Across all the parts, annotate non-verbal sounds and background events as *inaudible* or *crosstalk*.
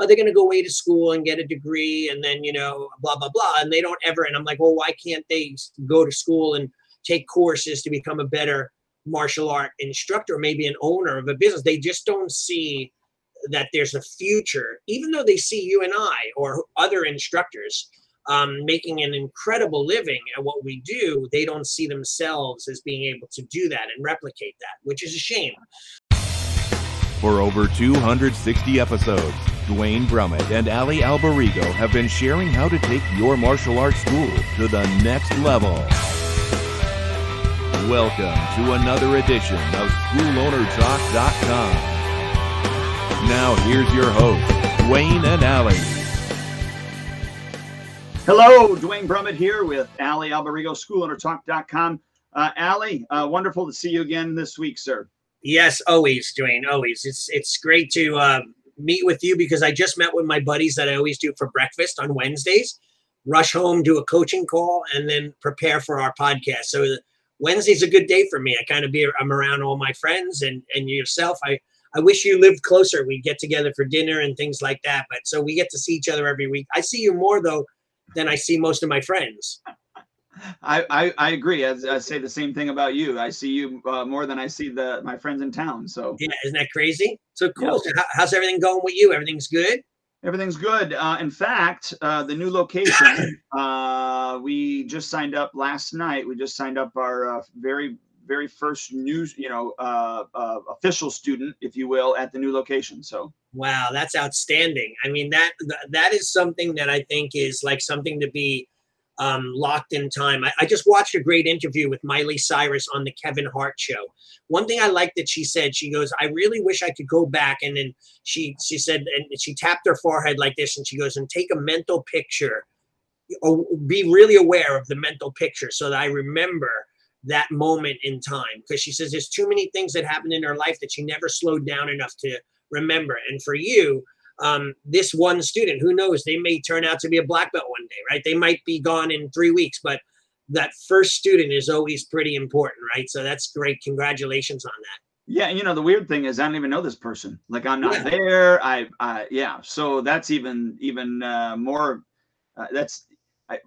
oh, they're going to go away to school and get a degree and then, you know, blah, blah, blah. And they don't ever. And I'm like, well, why can't they go to school and take courses to become a better martial art instructor, maybe an owner of a business? They just don't see that there's a future, even though they see you and I or other instructors um, making an incredible living at what we do, they don't see themselves as being able to do that and replicate that, which is a shame. For over 260 episodes, Duane Brummett and Allie Alberigo have been sharing how to take your martial arts school to the next level. Welcome to another edition of SchoolOwnerTalk.com. Now here's your host, Duane and Allie. Hello, Duane Brummett here with Allie Alberigo, SchoolOwnerTalk.com. Uh, Allie, uh, wonderful to see you again this week, sir. Yes, always, Duane. Always. It's it's great to uh, meet with you because I just met with my buddies that I always do for breakfast on Wednesdays. Rush home, do a coaching call, and then prepare for our podcast. So Wednesday's a good day for me. I kind of be I'm around all my friends and and yourself. I I wish you lived closer. We get together for dinner and things like that. But so we get to see each other every week. I see you more though than I see most of my friends. I, I, I agree. I, I, say the same thing about you. I see you uh, more than I see the my friends in town. So yeah, isn't that crazy? So cool. Yep. So how, how's everything going with you? Everything's good. Everything's good. Uh, in fact, uh, the new location *coughs* uh, we just signed up last night. We just signed up our uh, very very first news, you know, uh, official student, if you will, at the new location. So wow, that's outstanding. I mean that that is something that I think is like something to be um, locked in time. I, I, just watched a great interview with Miley Cyrus on the Kevin Hart show. One thing I liked that she said, she goes, "I really wish I could go back." And then she she said, and she tapped her forehead like this, and she goes, "And take a mental picture, or be really aware of the mental picture, so that I remember." that moment in time because she says there's too many things that happened in her life that she never slowed down enough to remember and for you um, this one student, who knows, they may turn out to be a black belt one day, right? They might be gone in three weeks, but that first student is always pretty important, right? So that's great. Congratulations on that. Yeah, you know the weird thing is I don't even know this person. Like I'm not yeah. there. I, I, yeah. So that's even even uh, more. Uh, that's I,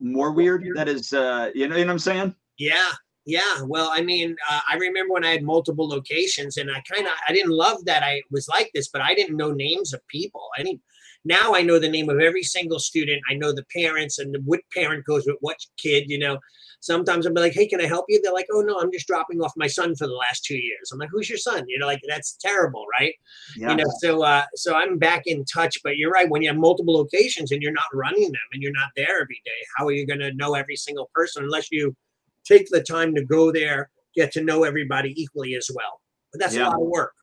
more weird. That is, uh, you know, you know what I'm saying? Yeah, yeah, well, I mean, uh, I remember when I had multiple locations, and I kind of I didn't love that I was like this, but I didn't know names of people. I didn't. Now I know the name of every single student. I know the parents and the, what parent goes with what kid. You know, sometimes I'm like, "Hey, can I help you?" They're like, "Oh no, I'm just dropping off my son for the last two years." I'm like, "Who's your son?" You know, like that's terrible, right? Yeah. You know, so uh, so I'm back in touch. But you're right. When you have multiple locations and you're not running them and you're not there every day, how are you going to know every single person unless you take the time to go there, get to know everybody equally as well. But that's yeah. a lot of work.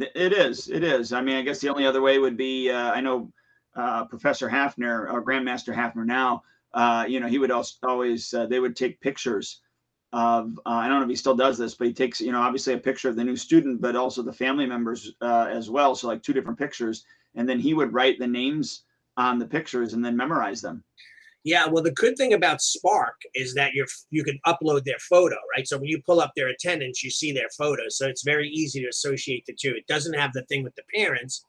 It is. It is. I mean, I guess the only other way would be uh, I know uh, Professor Hafner or Grandmaster Hafner now. Uh, you know, he would also always uh, they would take pictures of. Uh, I don't know if he still does this, but he takes you know obviously a picture of the new student, but also the family members uh, as well. So like two different pictures, and then he would write the names on the pictures and then memorize them. Yeah, well, the good thing about Spark is that you're you can upload their photo, right? So when you pull up their attendance, you see their photo. So it's very easy to associate the two. It doesn't have the thing with the parents,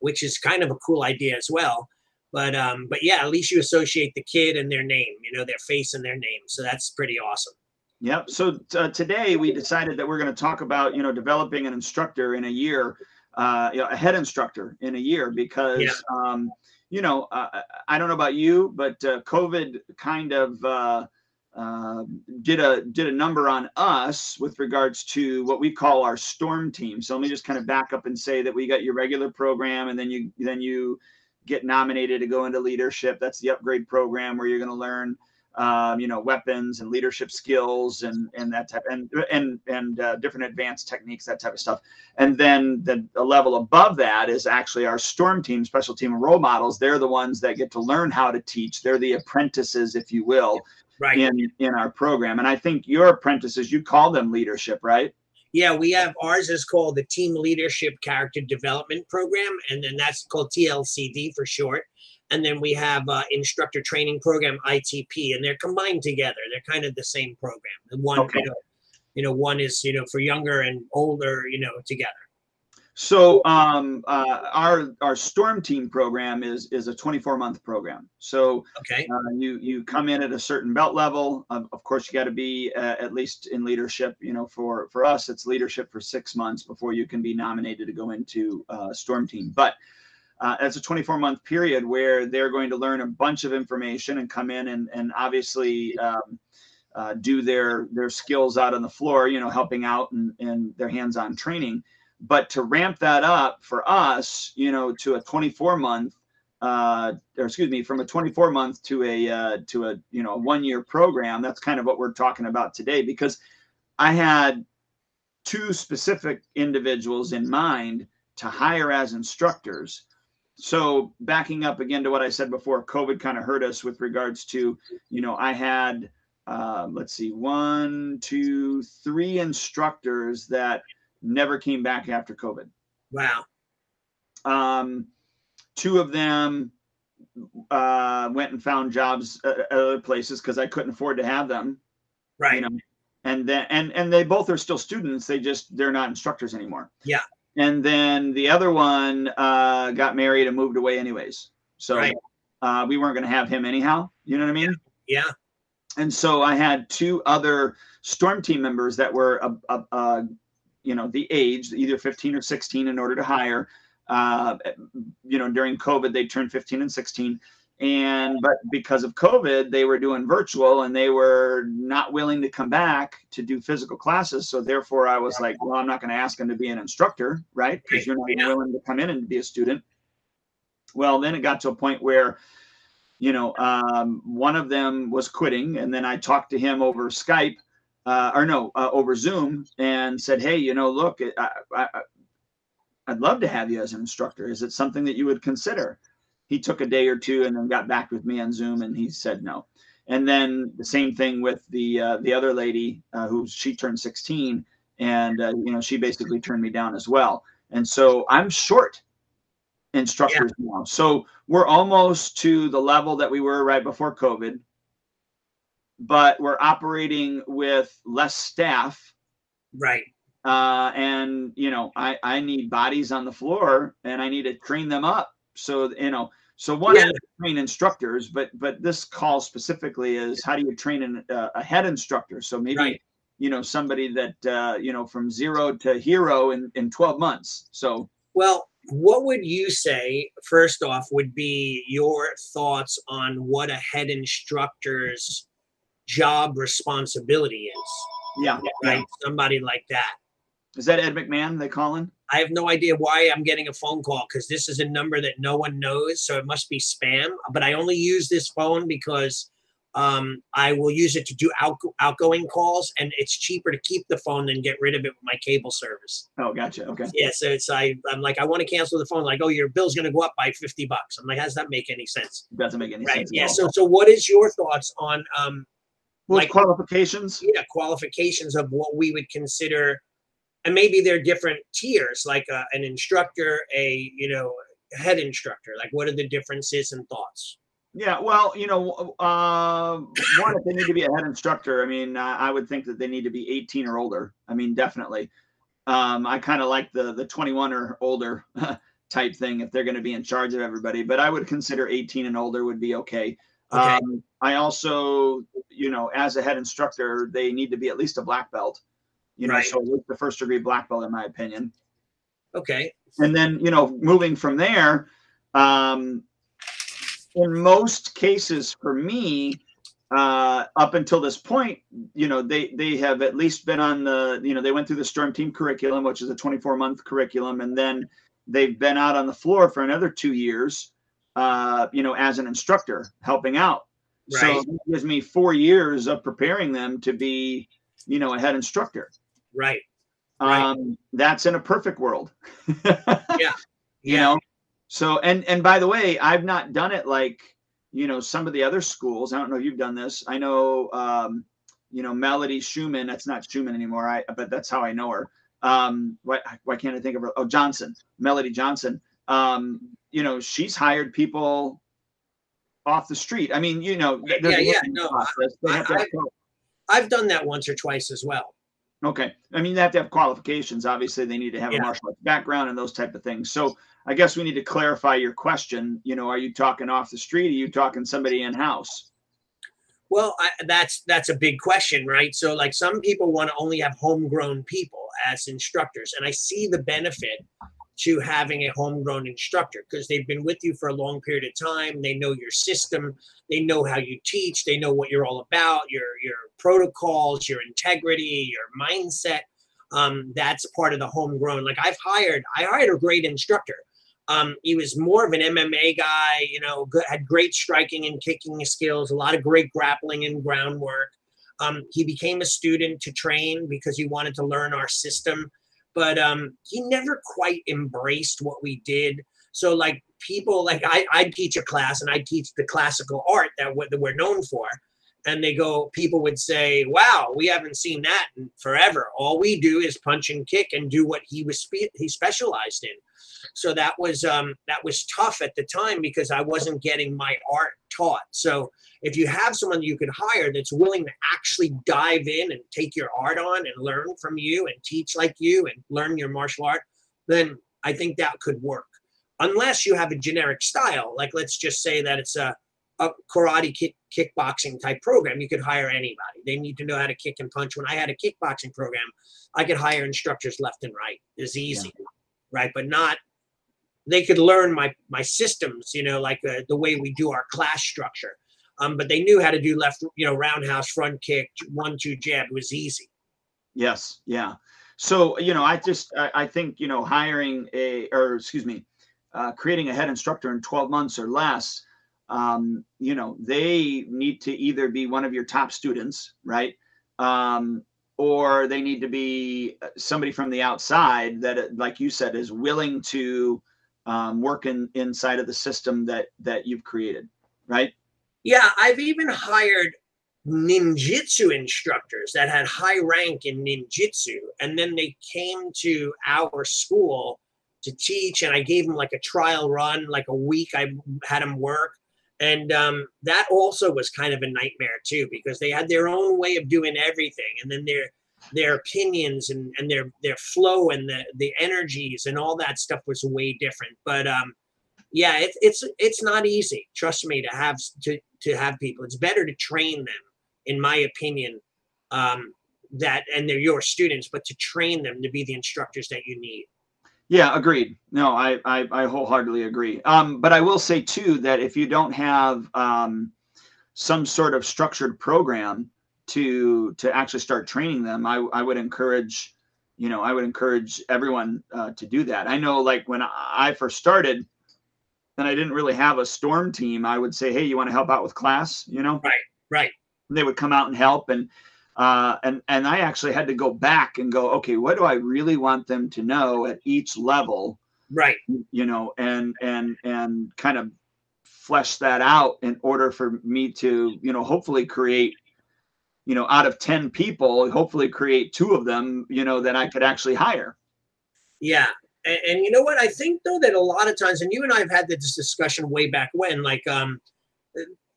which is kind of a cool idea as well. But um, but yeah, at least you associate the kid and their name, you know, their face and their name. So that's pretty awesome. Yep. So uh, today we decided that we're going to talk about you know developing an instructor in a year, uh, you know, a head instructor in a year because. Yeah. Um, you know, uh, I don't know about you, but uh, COVID kind of uh, uh, did a did a number on us with regards to what we call our storm team. So let me just kind of back up and say that we got your regular program, and then you then you get nominated to go into leadership. That's the upgrade program where you're going to learn um, you know, weapons and leadership skills and and that type and and and uh, different advanced techniques, that type of stuff. And then the, the level above that is actually our storm team, special team role models. They're the ones that get to learn how to teach. They're the apprentices, if you will, right. in in our program. And I think your apprentices, you call them leadership, right? Yeah, we have ours is called the Team Leadership Character Development Program, and then that's called TLCD for short and then we have uh, instructor training program ITP, and they're combined together. They're kind of the same program. And one, okay. you, know, you know, one is you know for younger and older, you know, together. So um, uh, our our storm team program is is a 24 month program. So okay, uh, you you come in at a certain belt level. of course, you got to be uh, at least in leadership. You know, for for us, it's leadership for six months before you can be nominated to go into uh, storm team. But uh, it's a 24 month period where they're going to learn a bunch of information and come in and and obviously. Um, uh, do their their skills out on the floor, you know, helping out and, and their hands-on training but to ramp that up for us, you know, to a 24 month, uh, or excuse me, from a 24 month to a uh, to a you know a one year program, that's kind of what we're talking about today. Because I had two specific individuals in mind to hire as instructors. So backing up again to what I said before, COVID kind of hurt us with regards to, you know, I had, uh, let's see, one, two, three instructors that never came back after COVID. Wow. Um, two of them uh, went and found jobs at other places because I couldn't afford to have them. Right. You know? And then and and they both are still students. They just they're not instructors anymore. Yeah. And then the other one uh, got married and moved away anyways. So right. uh, we weren't going to have him anyhow. You know what I mean? Yeah. And so I had two other storm team members that were you know the age either 15 or 16 in order to hire uh, you know during covid they turned 15 and 16 and but because of covid they were doing virtual and they were not willing to come back to do physical classes. So therefore i was like well i'm not going to ask them to be an instructor right? Because you're not willing to come in and be a student. Well then it got to a point where you know um, one of them was quitting and then i talked to him over skype uh, or no, uh, over Zoom and said, "Hey, you know, look, I, I, I'd love to have you as an instructor. Is it something that you would consider?" He took a day or two and then got back with me on Zoom, and he said no. And then the same thing with the uh, the other lady uh, who she turned 16, and uh, you know she basically turned me down as well. And so I'm short instructors yeah. now. So we're almost to the level that we were right before COVID but we're operating with less staff. Right. Uh, and you know, I I need bodies on the floor, and I need to train them up. So you know, so one yeah. is train instructors, but but this call specifically is how do you train an, uh, a head instructor? So maybe right. you know somebody that uh, you know from zero to hero in in twelve months. So well, what would you say first off would be your thoughts on what a head instructor's job responsibility is. Yeah. Right. Yeah. Somebody like that. Is that Ed McMahon they calling? I have no idea why I'm getting a phone call because this is a number that no one knows. So it must be spam. But I only use this phone because um, I will use it to do out, outgoing calls, and it's cheaper to keep the phone than get rid of it with my cable service. Oh, gotcha. Okay. Yeah, so it's I I'm like I want to cancel the phone. Like, oh, your bill's going to go up by fifty bucks. I'm like, how does that make any sense? It doesn't make any right? sense. Yeah. So so what is your thoughts on um like qualifications? Yeah, qualifications of what we would consider, and maybe they're different tiers, like uh, an instructor, a you know head instructor. Like, what are the differences and thoughts? Yeah, well, you know, uh, one, if they need to be a head instructor, I mean, I, I would think that they need to be 18 or older. I mean, definitely. Um, I kind of like the the 21 or older *laughs* type thing if they're going to be in charge of everybody, but I would consider 18 and older would be okay. Okay. Um, I also, you know, as a head instructor, they need to be at least a black belt. You know, right. so the first degree black belt, in my opinion. Okay. And then, you know, moving from there, um, in most cases for me, uh, up until this point, you know, they they have at least been on the, you know, they went through the Storm Team curriculum, which is a 24 month curriculum, and then they've been out on the floor for another two years uh, you know, as an instructor helping out. Right. So it gives me four years of preparing them to be, you know, a head instructor. Right. Um, right. that's in a perfect world. *laughs* yeah. You know, so and and by the way, I've not done it like you know some of the other schools. I don't know if you've done this. I know um, you know Melody Schumann. That's not Schumann anymore. I but that's how I know her. Um, why why can't I think of her? Oh, Johnson, Melody Johnson. Um, you know, she's hired people off the street. I mean, you know, yeah, yeah, no, I, have done that once or twice as well. Okay. I mean, they have to have qualifications. Obviously, they need to have yeah. a martial arts background and those type of things. So I guess we need to clarify your question. You know, are you talking off the street? Are you talking somebody in house? Well, I, that's that's a big question, right? So, like, some people want to only have homegrown people as instructors, and I see the benefit to having a homegrown instructor because they've been with you for a long period of time. They know your system, they know how you teach, they know what you're all about, your your protocols, your integrity, your mindset. Um, that's part of the homegrown. Like I've hired, I hired a great instructor. Um, he was more of an MMA guy, you know, good, had great striking and kicking skills, a lot of great grappling and groundwork. Um, he became a student to train because he wanted to learn our system but um, he never quite embraced what we did. So like people like I I teach a class and I teach the classical art that, we, that we're known for, and they go people would say, "Wow, we haven't seen that forever. All we do is punch and kick and do what he was spe- he specialized in." So that was um, that was tough at the time because I wasn't getting my art taught. So if you have someone you could hire that's willing to actually dive in and take your art on and learn from you and teach like you and learn your martial art, then I think that could work. Unless you have a generic style, like let's just say that it's a, a karate kick, kickboxing type program, you could hire anybody. They need to know how to kick and punch. When I had a kickboxing program, I could hire instructors left and right. It's easy, yeah. right? But not they could learn my my systems, you know, like uh, the way we do our class structure. Um, but they knew how to do left, you know, roundhouse, front kick, one, two jab. Was easy. Yes. Yeah. So, you know, I just, I, I think, you know, hiring a, or excuse me, uh, creating a head instructor in 12 months or less, um, you know, they need to either be one of your top students, right? Um, or they need to be uh, somebody from the outside that, like you said, is willing to um, work in, inside of the system that that you've created, right? Yeah, I've even hired ninjutsu instructors that had high rank in ninjutsu, and then they came to our school to teach, and I gave them like a trial run, like a week. I had them work, and um, that also was kind of a nightmare too because they had their own way of doing everything, and then their their opinions and, and their their flow and the the energies and all that stuff was way different. But um, yeah, it's it's it's not easy. Trust me to have to to have people. It's better to train them, in my opinion, um, that and they're your students, but to train them to be the instructors that you need. Yeah, agreed. No, I I, I wholeheartely agree. Um, but I will say too that if you don't have um, some sort of structured program to to actually start training them, I I would encourage, you know, I would encourage everyone uh, to do that. I know, like when I first started and I didn't really have a storm team, I would say, "Hey, you want to help out with class?" You know, right, right. And they would come out and help, and uh, and and I actually had to go back and go, okay, what do I really want them to know at each level? Right. You know, and and and kind of flesh that out in order for me to, you know, hopefully create, you know, out of ten people, hopefully create two of them, you know, that I could actually hire. Yeah, and, and, you know what? I think though that a lot of times, and you and I have had this discussion way back when, like um,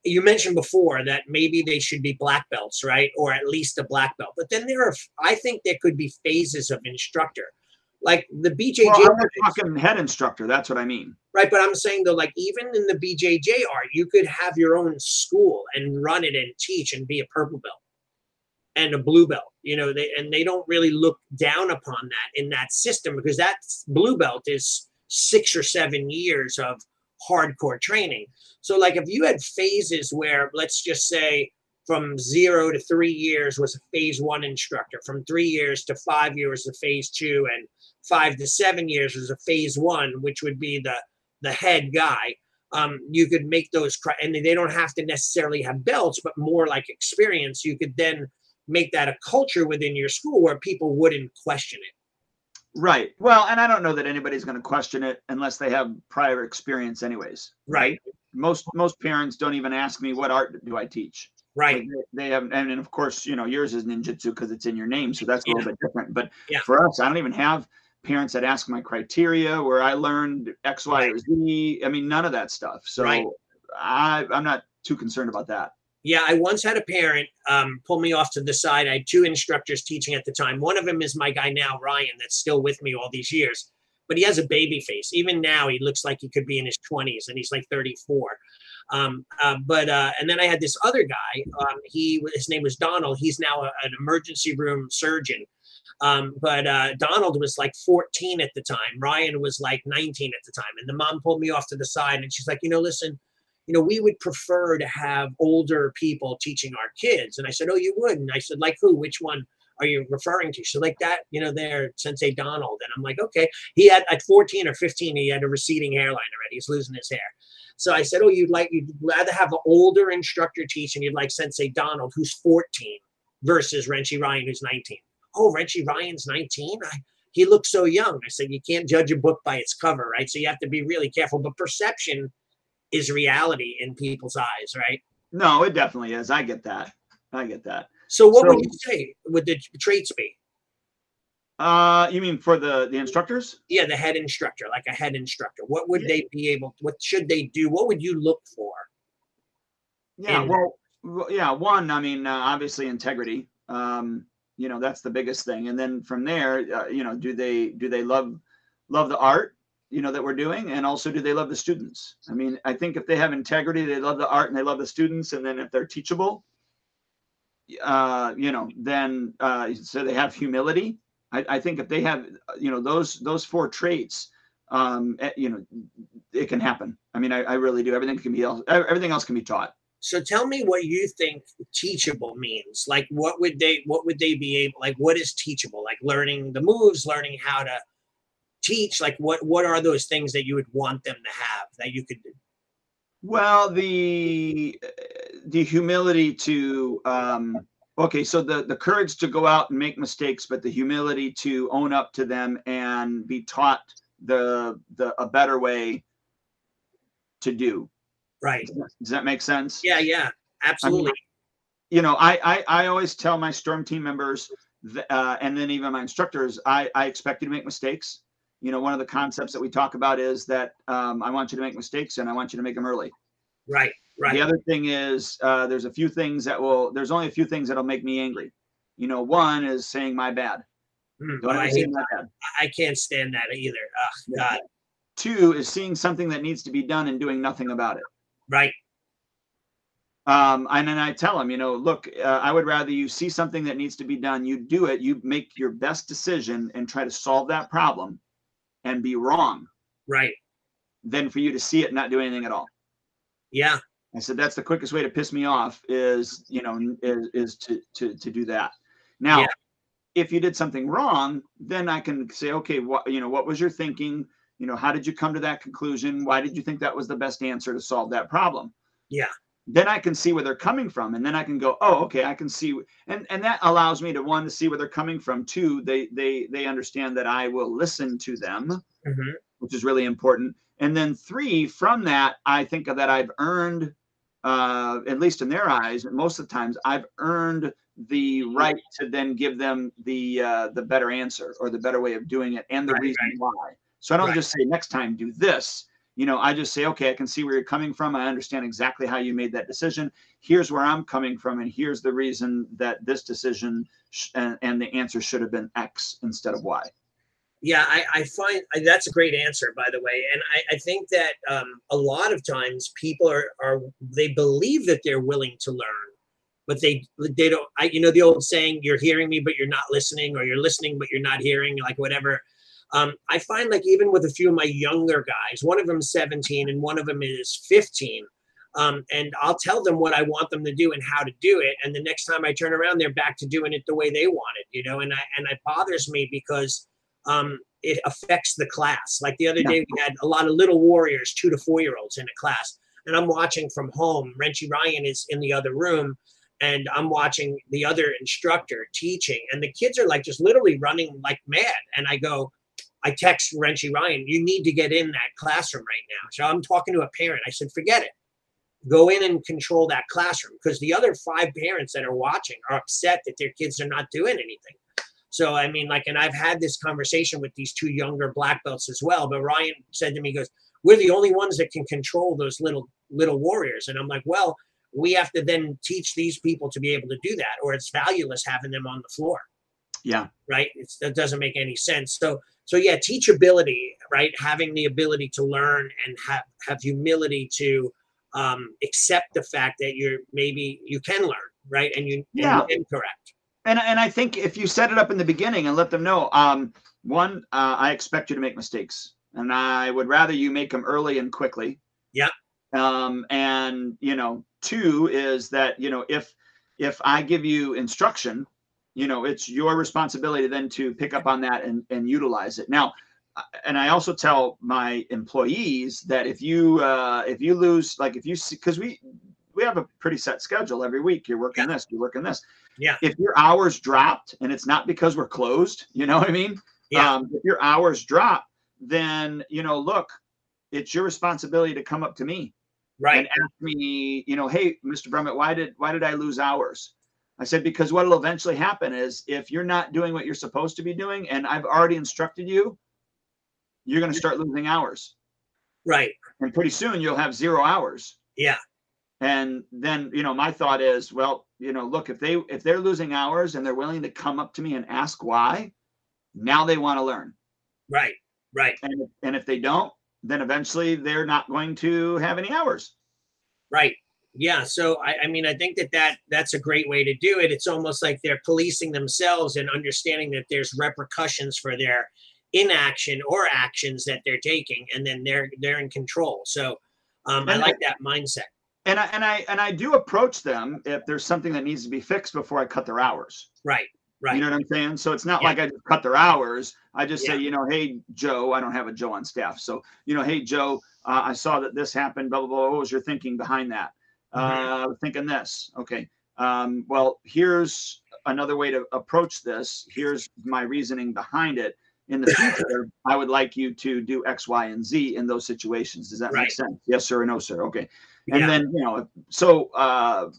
you mentioned before that maybe they should be black belts, right, or at least a black belt. But then there are, I think there could be phases of instructor, like the BJJ. Well, I'm talking head instructor. That's what I mean. Right, but I'm saying though, like even in the BJJ art, you could have your own school and run it and teach and be a purple belt and a blue belt you know they and they don't really look down upon that in that system because that blue belt is six or seven years of hardcore training. So like if you had phases where let's just say from zero to three years was a phase one instructor from three years to five years a phase two and five to seven years was a phase one which would be the the head guy um, you could make those and they don't have to necessarily have belts but more like experience you could then make that a culture within your school where people wouldn't question it. Right. Well, and I don't know that anybody's going to question it unless they have prior experience, anyways. Right. Most most parents don't even ask me what art do I teach. Right. Like they, have, and, and of course, you know, yours is ninjutsu because it's in your name, so that's a yeah. little bit different. But yeah. for us, I don't even have parents that ask my criteria where I learned X, Y, right. or Z. I mean, none of that stuff. So right. I I'm not too concerned about that. Yeah, I once had a parent um, pull me off to the side. I had two instructors teaching at the time. One of them is my guy now, Ryan, that's still with me all these years. But he has a baby face. Even now, he looks like he could be in his 20s, and he's like 34. Um, uh, but uh, and then I had this other guy. Um, he his name was Donald. He's now a, an emergency room surgeon. Um, but uh, Donald was like 14 at the time. Ryan was like 19 at the time. And the mom pulled me off to the side, and she's like, you know, listen you know, we would prefer to have older people teaching our kids. And I said, Oh, you would? And I said, Like who? Which one are you referring to? So like that, you know, there, Sensei Donald. And I'm like, okay. He had at 14 or 15, he had a receding hairline already. He's losing his hair. So I said, Oh, you'd like, you'd rather have an older instructor teach and you'd like Sensei Donald, who's 14, versus Renshi Ryan, who's 19. Oh, Renshi Ryan's 19? I, he looks so young. I said, You can't judge a book by its cover, right? So you have to be really careful. But perception is reality in people's eyes, right? No, it definitely is. I get that. I get that. So what so, would you say would the traits be? Uh, you mean for the the instructors? Yeah, the head instructor, like a head instructor. What would yeah. they be able? What should they do? What would you look for? Yeah, well, yeah. One, I mean, uh, obviously integrity. Um, you know, that's the biggest thing. And then from there, uh, you know, do they do they love love the art? You know that we're doing and also do they love the students? I mean i think if they have integrity they love the art and they love the students and then if they're teachable uh you know then uh so they have humility. I, I think if they have you know those those four traits um eh, you know it can happen. I mean i, I really do. Everything can be else everything else can be taught. So tell me what you think teachable means. Like what would they what would they be able like what is teachable? Like learning the moves learning how to teach like what what are those things that you would want them to have that you could do? Well the the humility to um okay so the the courage to go out and make mistakes but the humility to own up to them and be taught the the a better way to do. Right. Does that make sense? Yeah yeah absolutely I mean, you know I, I i always tell my storm team members uh, and then even my instructors i i expect you to make mistakes you know, one of the concepts that we talk about is that um, I want you to make mistakes and I want you to make them early. Right. Right. The other thing is uh, there's a few things that will, there's only a few things that'll make me angry. You know, one is saying my bad. Mm, I, bad. I can't stand that either. Oh, God. Two is seeing something that needs to be done and doing nothing about it. Right. Um, and then I tell them, you know, look, uh, I would rather you see something that needs to be done, you do it, you make your best decision and try to solve that problem and be wrong right. than for you to see it and not do anything at all. Yeah. I said that's the quickest way to piss me off is you know is, is to to to do that. Now yeah. if you did something wrong then i can say okay what you know what was your thinking? You know how did you come to that conclusion? Why did you think that was the best answer to solve that problem? Yeah then I can see where they're coming from, and then I can go, oh, okay, I can see, and and that allows me to one to see where they're coming from. Two, they they they understand that I will listen to them, mm-hmm. which is really important. And then three, from that, I think that I've earned, uh, at least in their eyes, most of the times, I've earned the right to then give them the uh, the better answer or the better way of doing it and the right, reason right. why. So I don't right. just say next time do this you know i just say okay i can see where you're coming from. I understand exactly how you made that decision. Here's where i'm coming from and here's the reason that this decision sh- and, and, the answer should have been x instead of y. Yeah i, I find that's a great answer by the way. And i, I think that um, a lot of times people are, are they believe that they're willing to learn but they they don't i you know the old saying you're hearing me but you're not listening or you're listening but you're not hearing like whatever um, I find like even with a few of my younger guys, one of them 17 and one of them is 15. Um, and I'll tell them what I want them to do and how to do it. And the next time I turn around, they're back to doing it the way they want it, you know. And I and it bothers me because um, it affects the class. Like the other yeah. day, we had a lot of little warriors, two to four year olds in a class, and I'm watching from home. Renshi Ryan is in the other room, and I'm watching the other instructor teaching, and the kids are like just literally running like mad. And I go, I text Renshi Ryan, you need to get in that classroom right now. So I'm talking to a parent. I said, forget it. Go in and control that classroom because the other five parents that are watching are upset that their kids are not doing anything. So I mean, like, and I've had this conversation with these two younger black belts as well. But Ryan said to me, he goes, We're the only ones that can control those little little warriors. And I'm like, well, we have to then teach these people to be able to do that, or it's valueless having them on the floor. Yeah. Right. It's, that doesn't make any sense. So, so yeah, teachability, right? Having the ability to learn and have have humility to um, accept the fact that you're maybe you can learn, right? And you yeah. and incorrect. And and I think if you set it up in the beginning and let them know, um, one, uh, I expect you to make mistakes, and I would rather you make them early and quickly. Yeah. Um, and you know, two is that you know if if I give you instruction, you know, it's your responsibility then to pick up on that and and utilize it. Now, and I also tell my employees that if you uh, if you lose, like if you see, because we we have a pretty set schedule every week. You're working yeah. this, you're working this. Yeah. If your hours dropped, and it's not because we're closed, you know what I mean? Yeah. Um, if your hours drop, then you know, look, it's your responsibility to come up to me, right, and ask me, you know, hey, Mr. Brummett, why did why did I lose hours? I said because what will eventually happen is if you're not doing what you're supposed to be doing, and I've already instructed you, you're going to start losing hours. Right. And pretty soon you'll have zero hours. Yeah. And then, you know, my thought is, well, you know, look, if they if they're losing hours and they're willing to come up to me and ask why, now they want to learn. Right. Right. And and if they don't, then eventually they're not going to have any hours. Right. Yeah. So I, I mean, I think that, that that's a great way to do it. It's almost like they're policing themselves and understanding that there's repercussions for their inaction or actions that they're taking, and then they're they're in control. So um, I like that mindset. And I and I and I do approach them if there's something that needs to be fixed before I cut their hours. Right. Right. You know what I'm saying? So it's not yeah. like I just cut their hours. I just yeah. say, you know, hey Joe, I don't have a Joe on staff. So, you know, hey Joe, uh, I saw that this happened, blah, blah, blah. What was your thinking behind that? Mm-hmm. Uh, thinking this. Okay. Um, well, here's another way to approach this. Here's my reasoning behind it. In the *laughs* future, I would like you to do X, Y, and Z in those situations. Does that right. make sense? Yes, sir, or no, sir. Okay. And yeah. then, you know, so uh,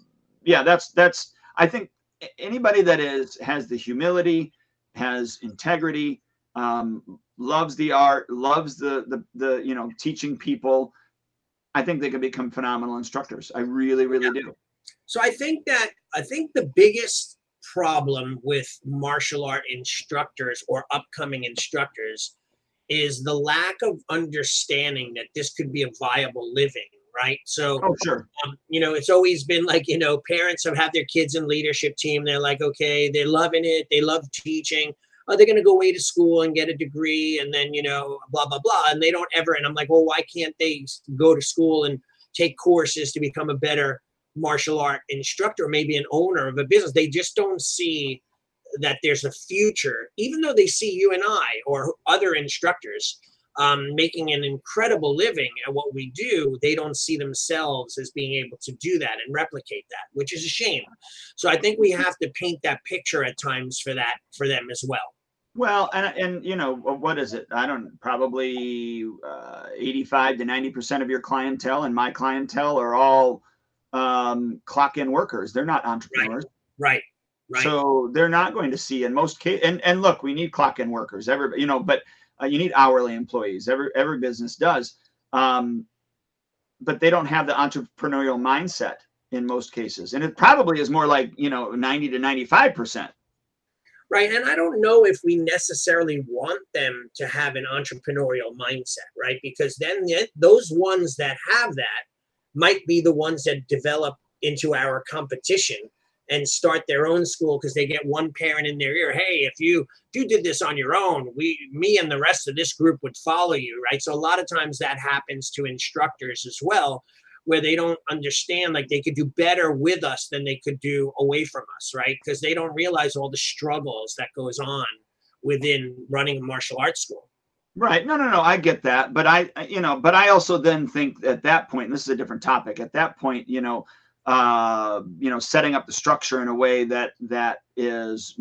yeah, that's that's I think anybody that is has the humility, has integrity, um, loves the art, loves the the the you know teaching people. I think they can become phenomenal instructors. I really, really yeah. do. So I think that I think the biggest problem with martial art instructors or upcoming instructors is the lack of understanding that this could be a viable living right? So, oh, sure. Um, you know, it's always been like, you know, parents have had their kids in leadership team. They're like, okay, they're loving it. They love teaching. Are they going to go away to school and get a degree and then, you know, blah, blah, blah. And they don't ever. And I'm like, well, why can't they go to school and take courses to become a better martial art instructor, maybe an owner of a business? They just don't see that there's a future, even though they see you and I or other instructors um, making an incredible living at what we do, they don't see themselves as being able to do that and replicate that, which is a shame. So I think we have to paint that picture at times for that for them as well. Well, and and you know what is it? I don't probably uh, eighty-five to ninety percent of your clientele and my clientele are all um, clock-in workers. They're not entrepreneurs. Right. right. Right. So they're not going to see in most cases. And and look, we need clock-in workers. Every you know, but uh, you need hourly employees. Every every business does, um, but they don't have the entrepreneurial mindset in most cases, and it probably is more like you know ninety to ninety five percent. Right, and I don't know if we necessarily want them to have an entrepreneurial mindset, right? Because then those ones that have that might be the ones that develop into our competition and start their own school because they get one parent in their ear hey if you if you did this on your own we me and the rest of this group would follow you right so a lot of times that happens to instructors as well where they don't understand like they could do better with us than they could do away from us right because they don't realize all the struggles that goes on within running a martial arts school Right. No, no, no. I get that. But I, you know, but I also then think at that point, this is a different topic. At that point, you know, uh, you know, setting up the structure in a way that that is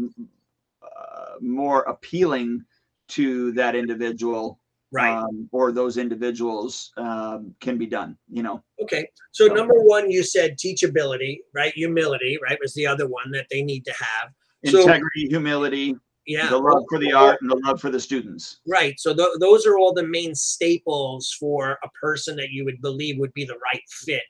uh, more appealing to that individual, right? Um, or those individuals um, can be done. You know. Okay. So, so number one, you said teachability, right? Humility, right, was the other one that they need to have. Integrity, so, humility, yeah the love for the art and the love for the students right so th- those are all the main staples for a person that you would believe would be the right fit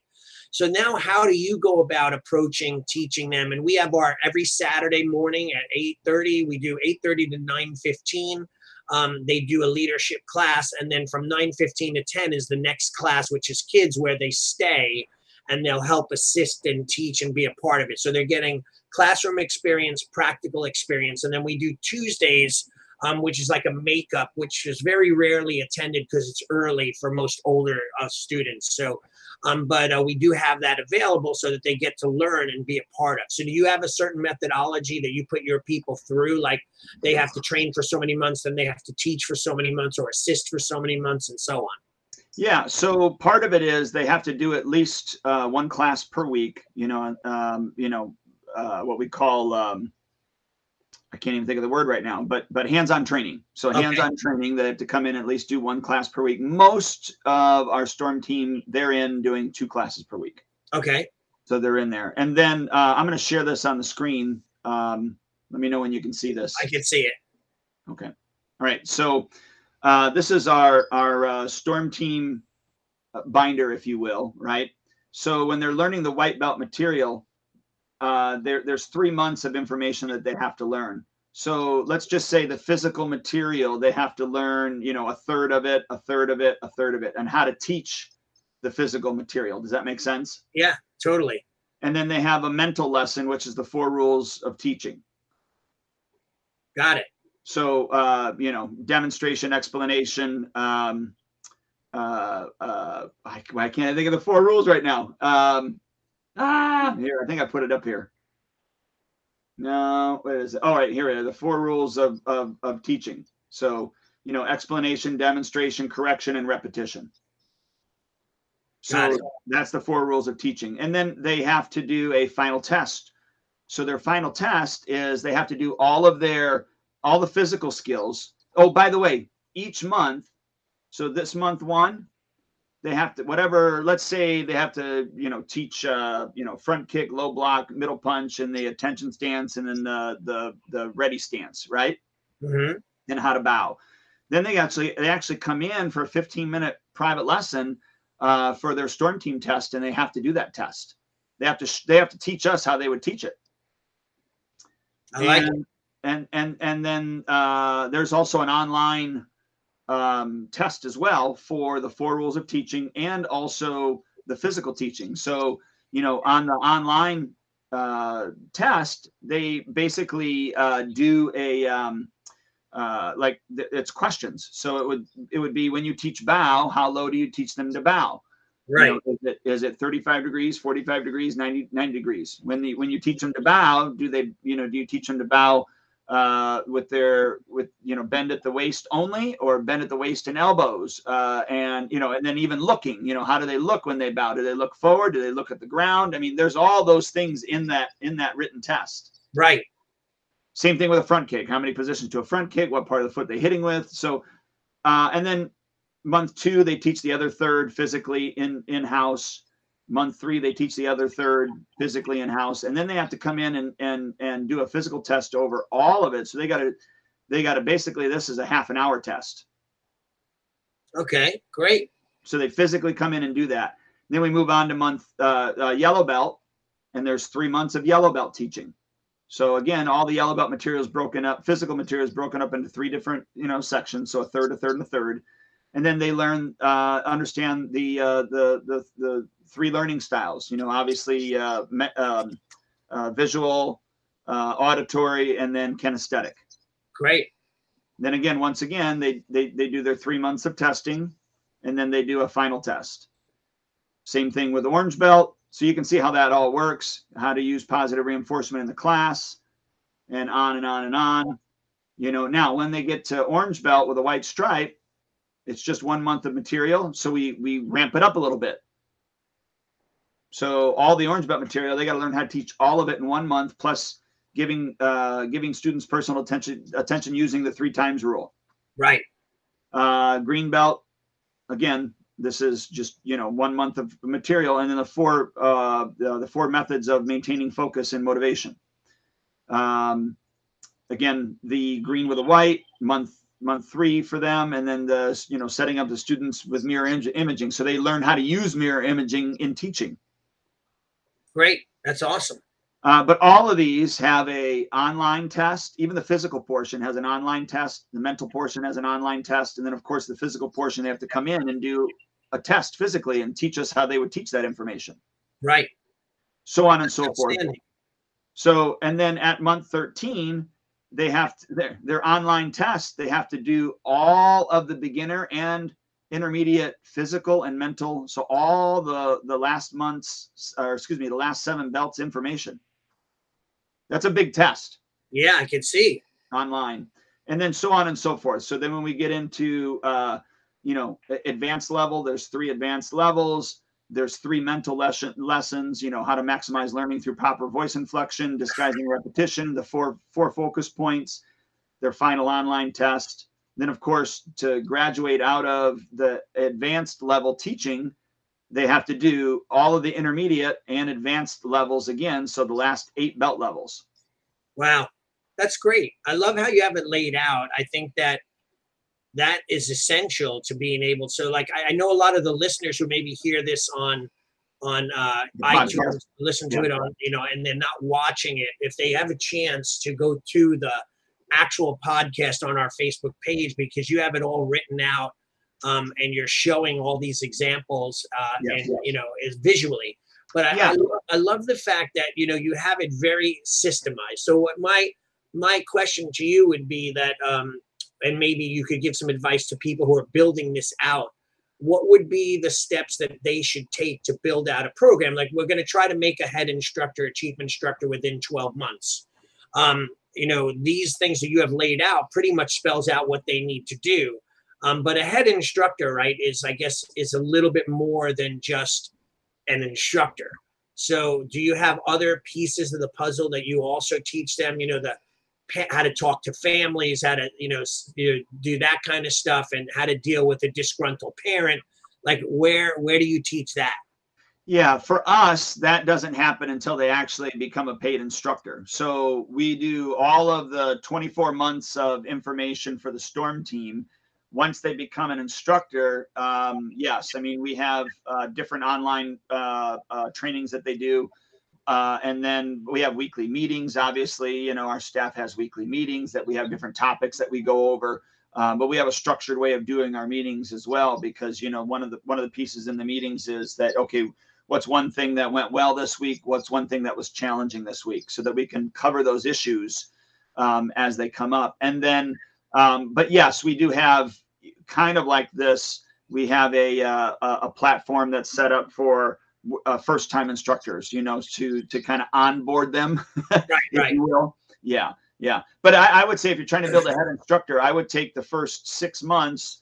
So now how do you go about approaching teaching them? And we have our every Saturday morning at 8:30. We do 8:30 to 9:15. Um, they do a leadership class, and then from 9:15 to 10 is the next class, which is kids where they stay and they'll help assist and teach and be a part of it. So they're getting classroom experience, practical experience, and then we do Tuesdays um, which is like a makeup, which is very rarely attended because it's early for most older uh, students. So, um, but uh, we do have that available so that they get to learn and be a part of. So, do you have a certain methodology that you put your people through? Like they have to train for so many months, then they have to teach for so many months, or assist for so many months, and so on. Yeah, so part of it is they have to do at least uh, one class per week. You know, um, you know uh, what we call um, I can't even think of the word right now, but but hands-on training. So hands-on training, they have to come in at least do one class per week. Most of our storm team, they're in doing two classes per week. Okay. So they're in there, and then uh, I'm going to share this on the screen. Um, let me know when you can see this. I can see it. Okay. All right. So uh, this is our our uh, storm team uh, binder, if you will, right? So when they're learning the white belt material, uh, there, there's three months of information that they have to learn. So let's just say the physical material, they have to learn, you know, a third of it, a third of it, a third of it, and how to teach the physical material. Does that make sense? Yeah, totally. And then they have a mental lesson, which is the four rules of teaching. Got it. So, uh, you know, demonstration, explanation. Um, uh, uh, I, I can't think of the four rules right now. Um, Ah, here, I think I put it up here. No, where is it? All right, here it is. The four rules of, of, of teaching. So, you know, explanation, demonstration, correction, and repetition. So that's the four rules of teaching. And then they have to do a final test. So their final test is they have to do all of their all the physical skills. Oh, by the way, each month, so this month one, they have to whatever let's say they have to you know teach uh you know front kick low block middle punch and the attention stance and then the the the ready stance right mm-hmm. and how to bow then they actually they actually come in for a 15 minute private lesson uh, for their storm team test and they have to do that test they have to they have to teach us how they would teach it I like and, it. and and and then uh, there's also an online um, test as well for the four rules of teaching and also the physical teaching. So, you know, on the online uh, test, they basically uh, do a um, uh, like th- it's questions. So it would it would be when you teach bow, how low do you teach them to bow? Right. You know, is, it, is it 35 degrees, 45 degrees, 90, 90 degrees? When the when you teach them to bow, do they, you know, do you teach them to bow uh, with their with you know bend at the waist only or bend at the waist and elbows uh, and you know and then even looking you know how do they look when they bow? Do they look forward? Do they look at the ground? I mean there's all those things in that in that written test. Right. Same thing with a front kick. How many positions to a front kick? What part of the foot they hitting with? So uh, and then month two they teach the other third physically in in house month three they teach the other third physically in house and then they have to come in and and and do a physical test over all of it. So they got to they got to basically this is a half an hour test. Okay great. So they physically come in and do that. Then we move on to month uh, uh, yellow belt and there's three months of yellow belt teaching. So again all the yellow belt materials broken up physical materials broken up into three different you know sections so a third a third and a third. And then they learn uh, understand the, uh, the the the three learning styles. You know, obviously uh, me, um, uh, visual, uh, auditory, and then kinesthetic. Great. Then again, once again, they, they they do their three months of testing, and then they do a final test. Same thing with orange belt. So you can see how that all works, how to use positive reinforcement in the class, and on and on and on. You know, now when they get to orange belt with a white stripe, it's just one month of material. So we we ramp it up a little bit. So all the orange belt material, they got to learn how to teach all of it in one month, plus giving uh, giving students personal attention attention using the three times rule. Right. Uh, green belt, again, this is just you know one month of material, and then the four uh, the, the four methods of maintaining focus and motivation. Um, again, the green with a white month month three for them, and then the you know setting up the students with mirror imaging, so they learn how to use mirror imaging in teaching Great. That's awesome. Uh, but all of these have a online test. Even the physical portion has an online test. The mental portion has an online test, and then of course the physical portion they have to come in and do a test physically and teach us how they would teach that information. Right. So on and so forth. So and then at month 13, they have to, their their online test. They have to do all of the beginner and intermediate physical and mental. So all the the last months, or excuse me, the last seven belts information. That's a big test. Yeah, I can see online, and then so on and so forth. So then when we get into uh, you know advanced level, there's three advanced levels. There's three mental lesson, lessons. You know how to maximize learning through proper voice inflection, disguising repetition. The four four focus points. Their final online test. Then, of course, to graduate out of the advanced level teaching, they have to do all of the intermediate and advanced levels again. So the last eight belt levels. Wow. That's great. I love how you have it laid out. I think that that is essential to being able so like I, I know a lot of the listeners who maybe hear this on on uh iTunes, listen to yeah. it on, you know, and they're not watching it. If they have a chance to go to the actual podcast on our Facebook page because you have it all written out um, and you're showing all these examples uh, yes, and yes. you know is visually. But I, yeah. I, love, I, love the fact that you know you have it very systemized. So what my my question to you would be that um, and maybe you could give some advice to people who are building this out. What would be the steps that they should take to build out a program? Like we're going to try to make a head instructor a chief instructor within 12 months. Um, you know these things that you have laid out pretty much spells out what they need to do um, but a head instructor, right, is I guess is a little bit more than just an instructor. So, do you have other pieces of the puzzle that you also teach them? You know, the how to talk to families, how to you know, you know do that kind of stuff, and how to deal with a disgruntled parent. Like, where where do you teach that? Yeah, for us, that doesn't happen until they actually become a paid instructor. So we do all of the 24 months of information for the storm team once they become an instructor, um, yes, I mean we have uh, different online uh, uh, trainings that they do, uh, and then we have weekly meetings. Obviously, you know our staff has weekly meetings that we have different topics that we go over. Um, but we have a structured way of doing our meetings as well because you know one of the one of the pieces in the meetings is that okay what's one thing that went well this week what's one thing that was challenging this week so that we can cover those issues um, as they come up and then um, but yes, we do have kind of like this. We have a uh, a platform that's set up for uh, first time instructors, you know, to to kind of onboard them, *laughs* right, right. you will. Yeah, yeah. But I, I would say if you're trying to build a head instructor, I would take the first six months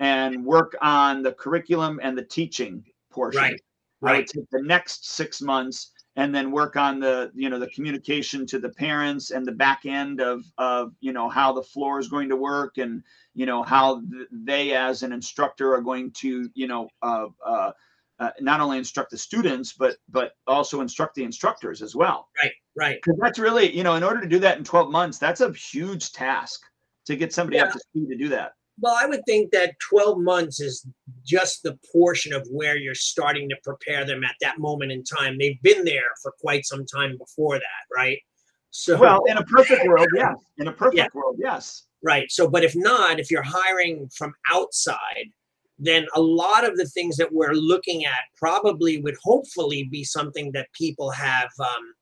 and work on the curriculum and the teaching portion. Right. Right. Take the next six months and then work on the you know the communication to the parents and the back end of of you know how the floor is going to work and you know how th- they as an instructor are going to you know uh, uh, uh, not only instruct the students but but also instruct the instructors as well right right because that's really you know in order to do that in 12 months that's a huge task to get somebody yeah. up to speed to do that well, I would think that 12 months is just the portion of where you're starting to prepare them at that moment in time. They've been there for quite some time before that, right? So, well, in a perfect world, yes. In a perfect yeah. world, yes. Right. So, but if not, if you're hiring from outside, then a lot of the things that we're looking at probably would hopefully be something that people have um,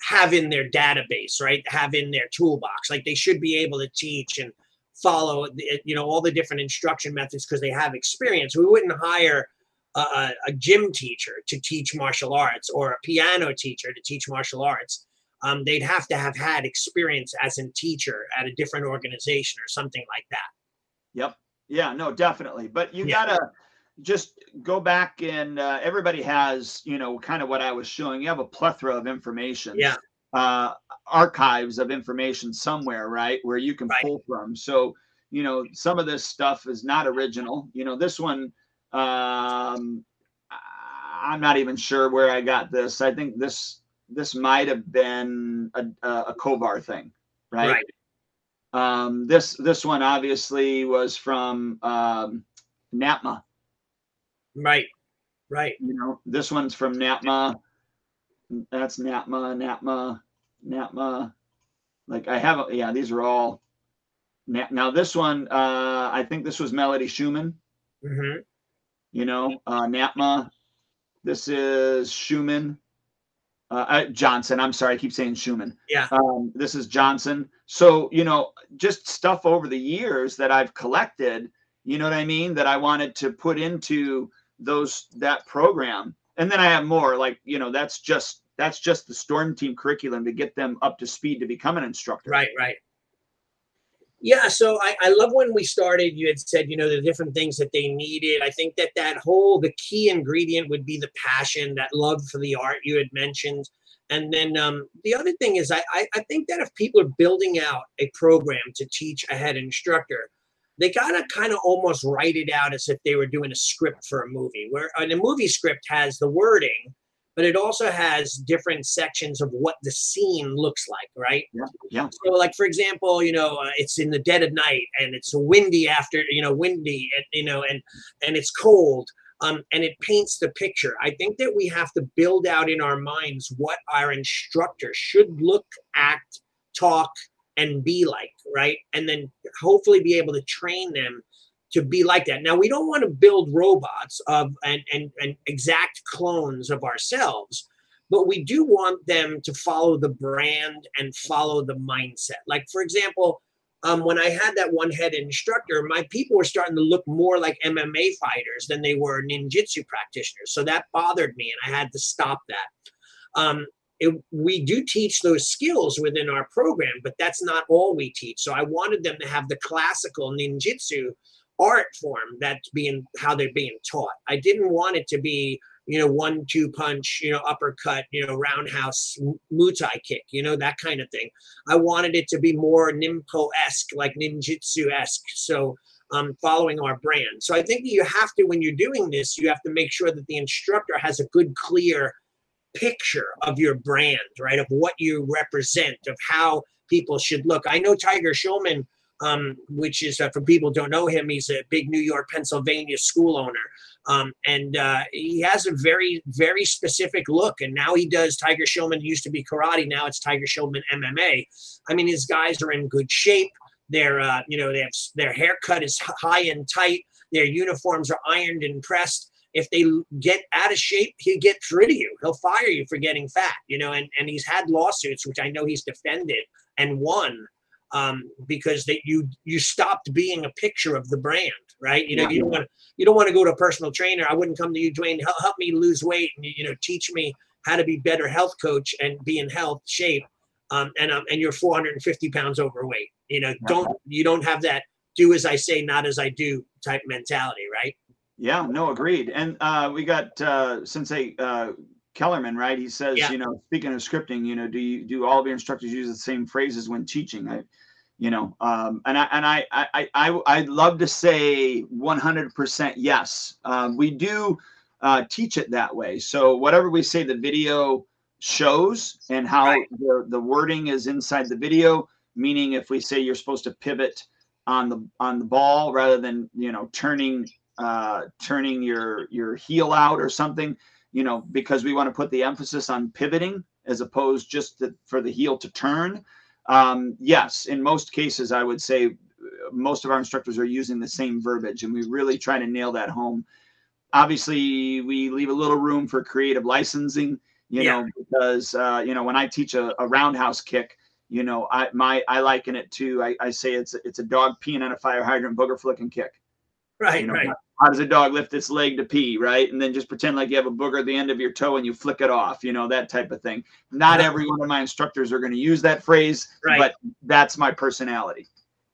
have in their database, right? Have in their toolbox. Like they should be able to teach and follow you know all the different instruction methods because they have experience. We wouldn't hire a, a, gym teacher to teach martial arts or a piano teacher to teach martial arts. Um, they'd have to have had experience as a teacher at a different organization or something like that. Yep. Yeah no definitely. But you yeah. gotta just go back and uh, everybody has you know kind of what i was showing. You have a plethora of information. Yeah uh, archives of information somewhere, right, where you can right. pull from. So, you know, some of this stuff is not original. You know, this one, um, I'm not even sure where I got this. I think this this might have been a, a Kovar thing, right? Right. Um, this this one obviously was from um, NAPMA. Right. Right. You know, this one's from NAPMA. that's NAPMA, NAPMA, NAPMA. Like I have, yeah, these are all. Now this one, uh, I think this was Melody Schumann. Mm-hmm. You know, uh, NAPMA. This is Schumann. Uh, uh, Johnson. I'm sorry, I keep saying Schumann. Yeah. Um, this is Johnson. So you know, just stuff over the years that I've collected. You know what I mean? That I wanted to put into those that program, and then I have more. Like you know, that's just that's just the storm team curriculum to get them up to speed to become an instructor. Right. Right. Yeah, so I, I love when we started. You had said, you know, the different things that they needed. I think that that whole the key ingredient would be the passion, that love for the art you had mentioned, and then um, the other thing is, I, I I think that if people are building out a program to teach a head instructor, they gotta kind of almost write it out as if they were doing a script for a movie. Where and a movie script has the wording, but it also has different sections of what the scene looks like, right? Yeah. Yeah. So, like for example, you know, uh, it's in the dead of night and it's windy after, you know, windy, and you know, and and it's cold, um, and it paints the picture. I think that we have to build out in our minds what our instructor should look, act, talk, and be like, right? And then hopefully be able to train them to be like that. Now we don't want to build robots of and, and, and exact clones of ourselves, but we do want them to follow the brand and follow the mindset. Like for example, um, when I had that one head instructor, my people were starting to look more like MMA fighters than they were ninjutsu practitioners. So that bothered me, and I had to stop that. Um, it, we do teach those skills within our program, but that's not all we teach. So I wanted them to have the classical ninjutsu art form that's being how they're being taught. I didn't want it to be you know one two punch you know uppercut you know roundhouse muay kick you know that kind of thing. I wanted it to be more ninpo esque like ninjutsu esque. So um, following our brand. So I think you have to when you're doing this, you have to make sure that the instructor has a good clear picture of your brand, right? Of what you represent, of how people should look. I know Tiger Schulman um, which is uh, for people don't know him, he's a big New York, Pennsylvania school owner. Um, and uh, he has a very, very specific look. And now he does Tiger Schulman used to be karate. Now it's Tiger Schulman MMA. I mean, his guys are in good shape. Their, uh, you know, they have their haircut is high and tight. Their uniforms are ironed and pressed. If they get out of shape, he'll get rid of you. He'll fire you for getting fat, you know. And and he's had lawsuits, which I know he's defended and won um, because that you you stopped being a picture of the brand, right? You know, yeah. you don't want you don't want to go to a personal trainer. I wouldn't come to you, Duane. Help, help me lose weight and you know teach me how to be better health coach and be in health shape. Um, and um, and you're 450 pounds overweight. You know, don't you don't have that do as I say, not as I do type mentality, right? Yeah, no, agreed. And uh, we got uh, Sensei uh, Kellerman, right? He says, yeah. you know, speaking of scripting, you know, do you do all of your instructors use the same phrases when teaching? I, you know, um, and I and I I I I'd love to say 100% yes. Um, we do uh, teach it that way. So whatever we say, the video shows, and how right. the the wording is inside the video. Meaning, if we say you're supposed to pivot on the on the ball rather than you know turning uh, turning your your heel out or something you know, because we want to put the emphasis on pivoting as opposed just to, for the heel to turn. Um, yes, in most cases, I would say uh, most of our instructors are using the same verbiage, and we really try to nail that home. Obviously, we leave a little room for creative licensing, you yeah. know, because uh, you know when I teach a, a, roundhouse kick, you know, I my I liken it to I, I say it's it's a dog peeing on a fire hydrant booger flicking kick. Right, you know, right how does a dog lift its leg to pee, right? And then just pretend like you have a booger at the end of your toe and you flick it off, you know, that type of thing. Not every one of my instructors are going to use that phrase, right. but that's my personality.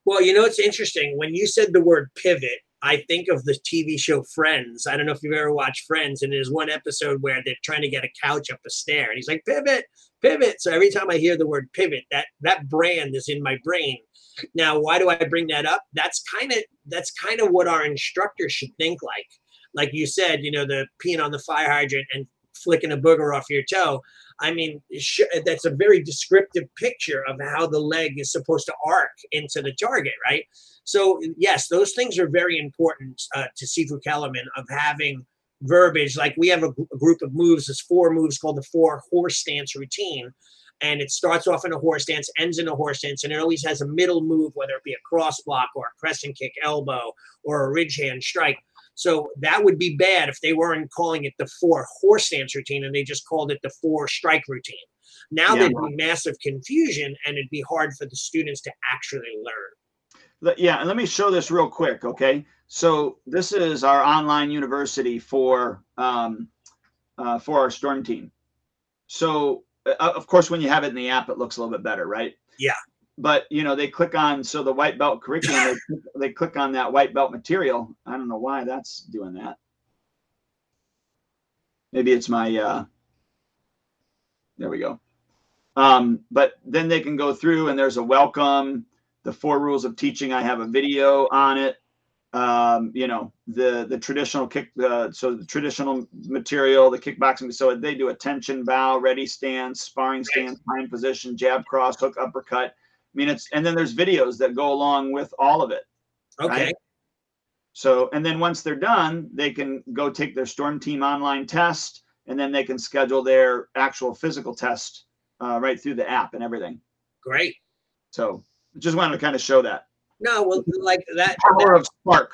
Well, you know, it's interesting. When you said the word pivot, I think of the TV show Friends. I don't know if you've ever watched Friends, and there's one episode where they're trying to get a couch up a stair, and he's like, pivot, pivot. So every time I hear the word pivot, that that brand is in my brain. Now, why do I bring that up? That's kind of that's kind of what our instructors should think like. Like you said, you know, the peeing on the fire hydrant and flicking a booger off your toe. I mean, that's a very descriptive picture of how the leg is supposed to arc into the target, right? So, yes, those things are very important uh, to Sifu Kellerman of having verbiage. Like we have a, a group of moves, there's four moves called the four horse stance routine. And it starts off in a horse stance, ends in a horse stance, and it always has a middle move, whether it be a cross block or a crescent kick elbow or a ridge hand strike. So that would be bad if they weren't calling it the four horse stance routine and they just called it the four strike routine. Now yeah. there'd be massive confusion and it'd be hard for the students to actually learn. Yeah, and let me show this real quick, okay? So this is our online university for um, uh, for our storm team. So uh, of course, when you have it in the app, it looks a little bit better, right? Yeah. But you know, they click on so the white belt curriculum. they, they click on that white belt material. I don't know why that's doing that. Maybe it's my. Uh, there we go. Um, but then they can go through and there's a welcome, the four rules of teaching. I have a video on it. Um, you know, the the traditional kick, uh, so the traditional material, the kickboxing. So they do attention, bow, ready stance, sparring stance, hind position, jab, cross, hook, uppercut. I mean, it's and then there's videos that go along with all of it. Okay. Right? So, and then once they're done, they can go take their Storm Team online test, and then they can schedule their actual physical test uh, right through the app and everything. Great. So just wanted to kind of show that. No, well, like that power that, of Spark.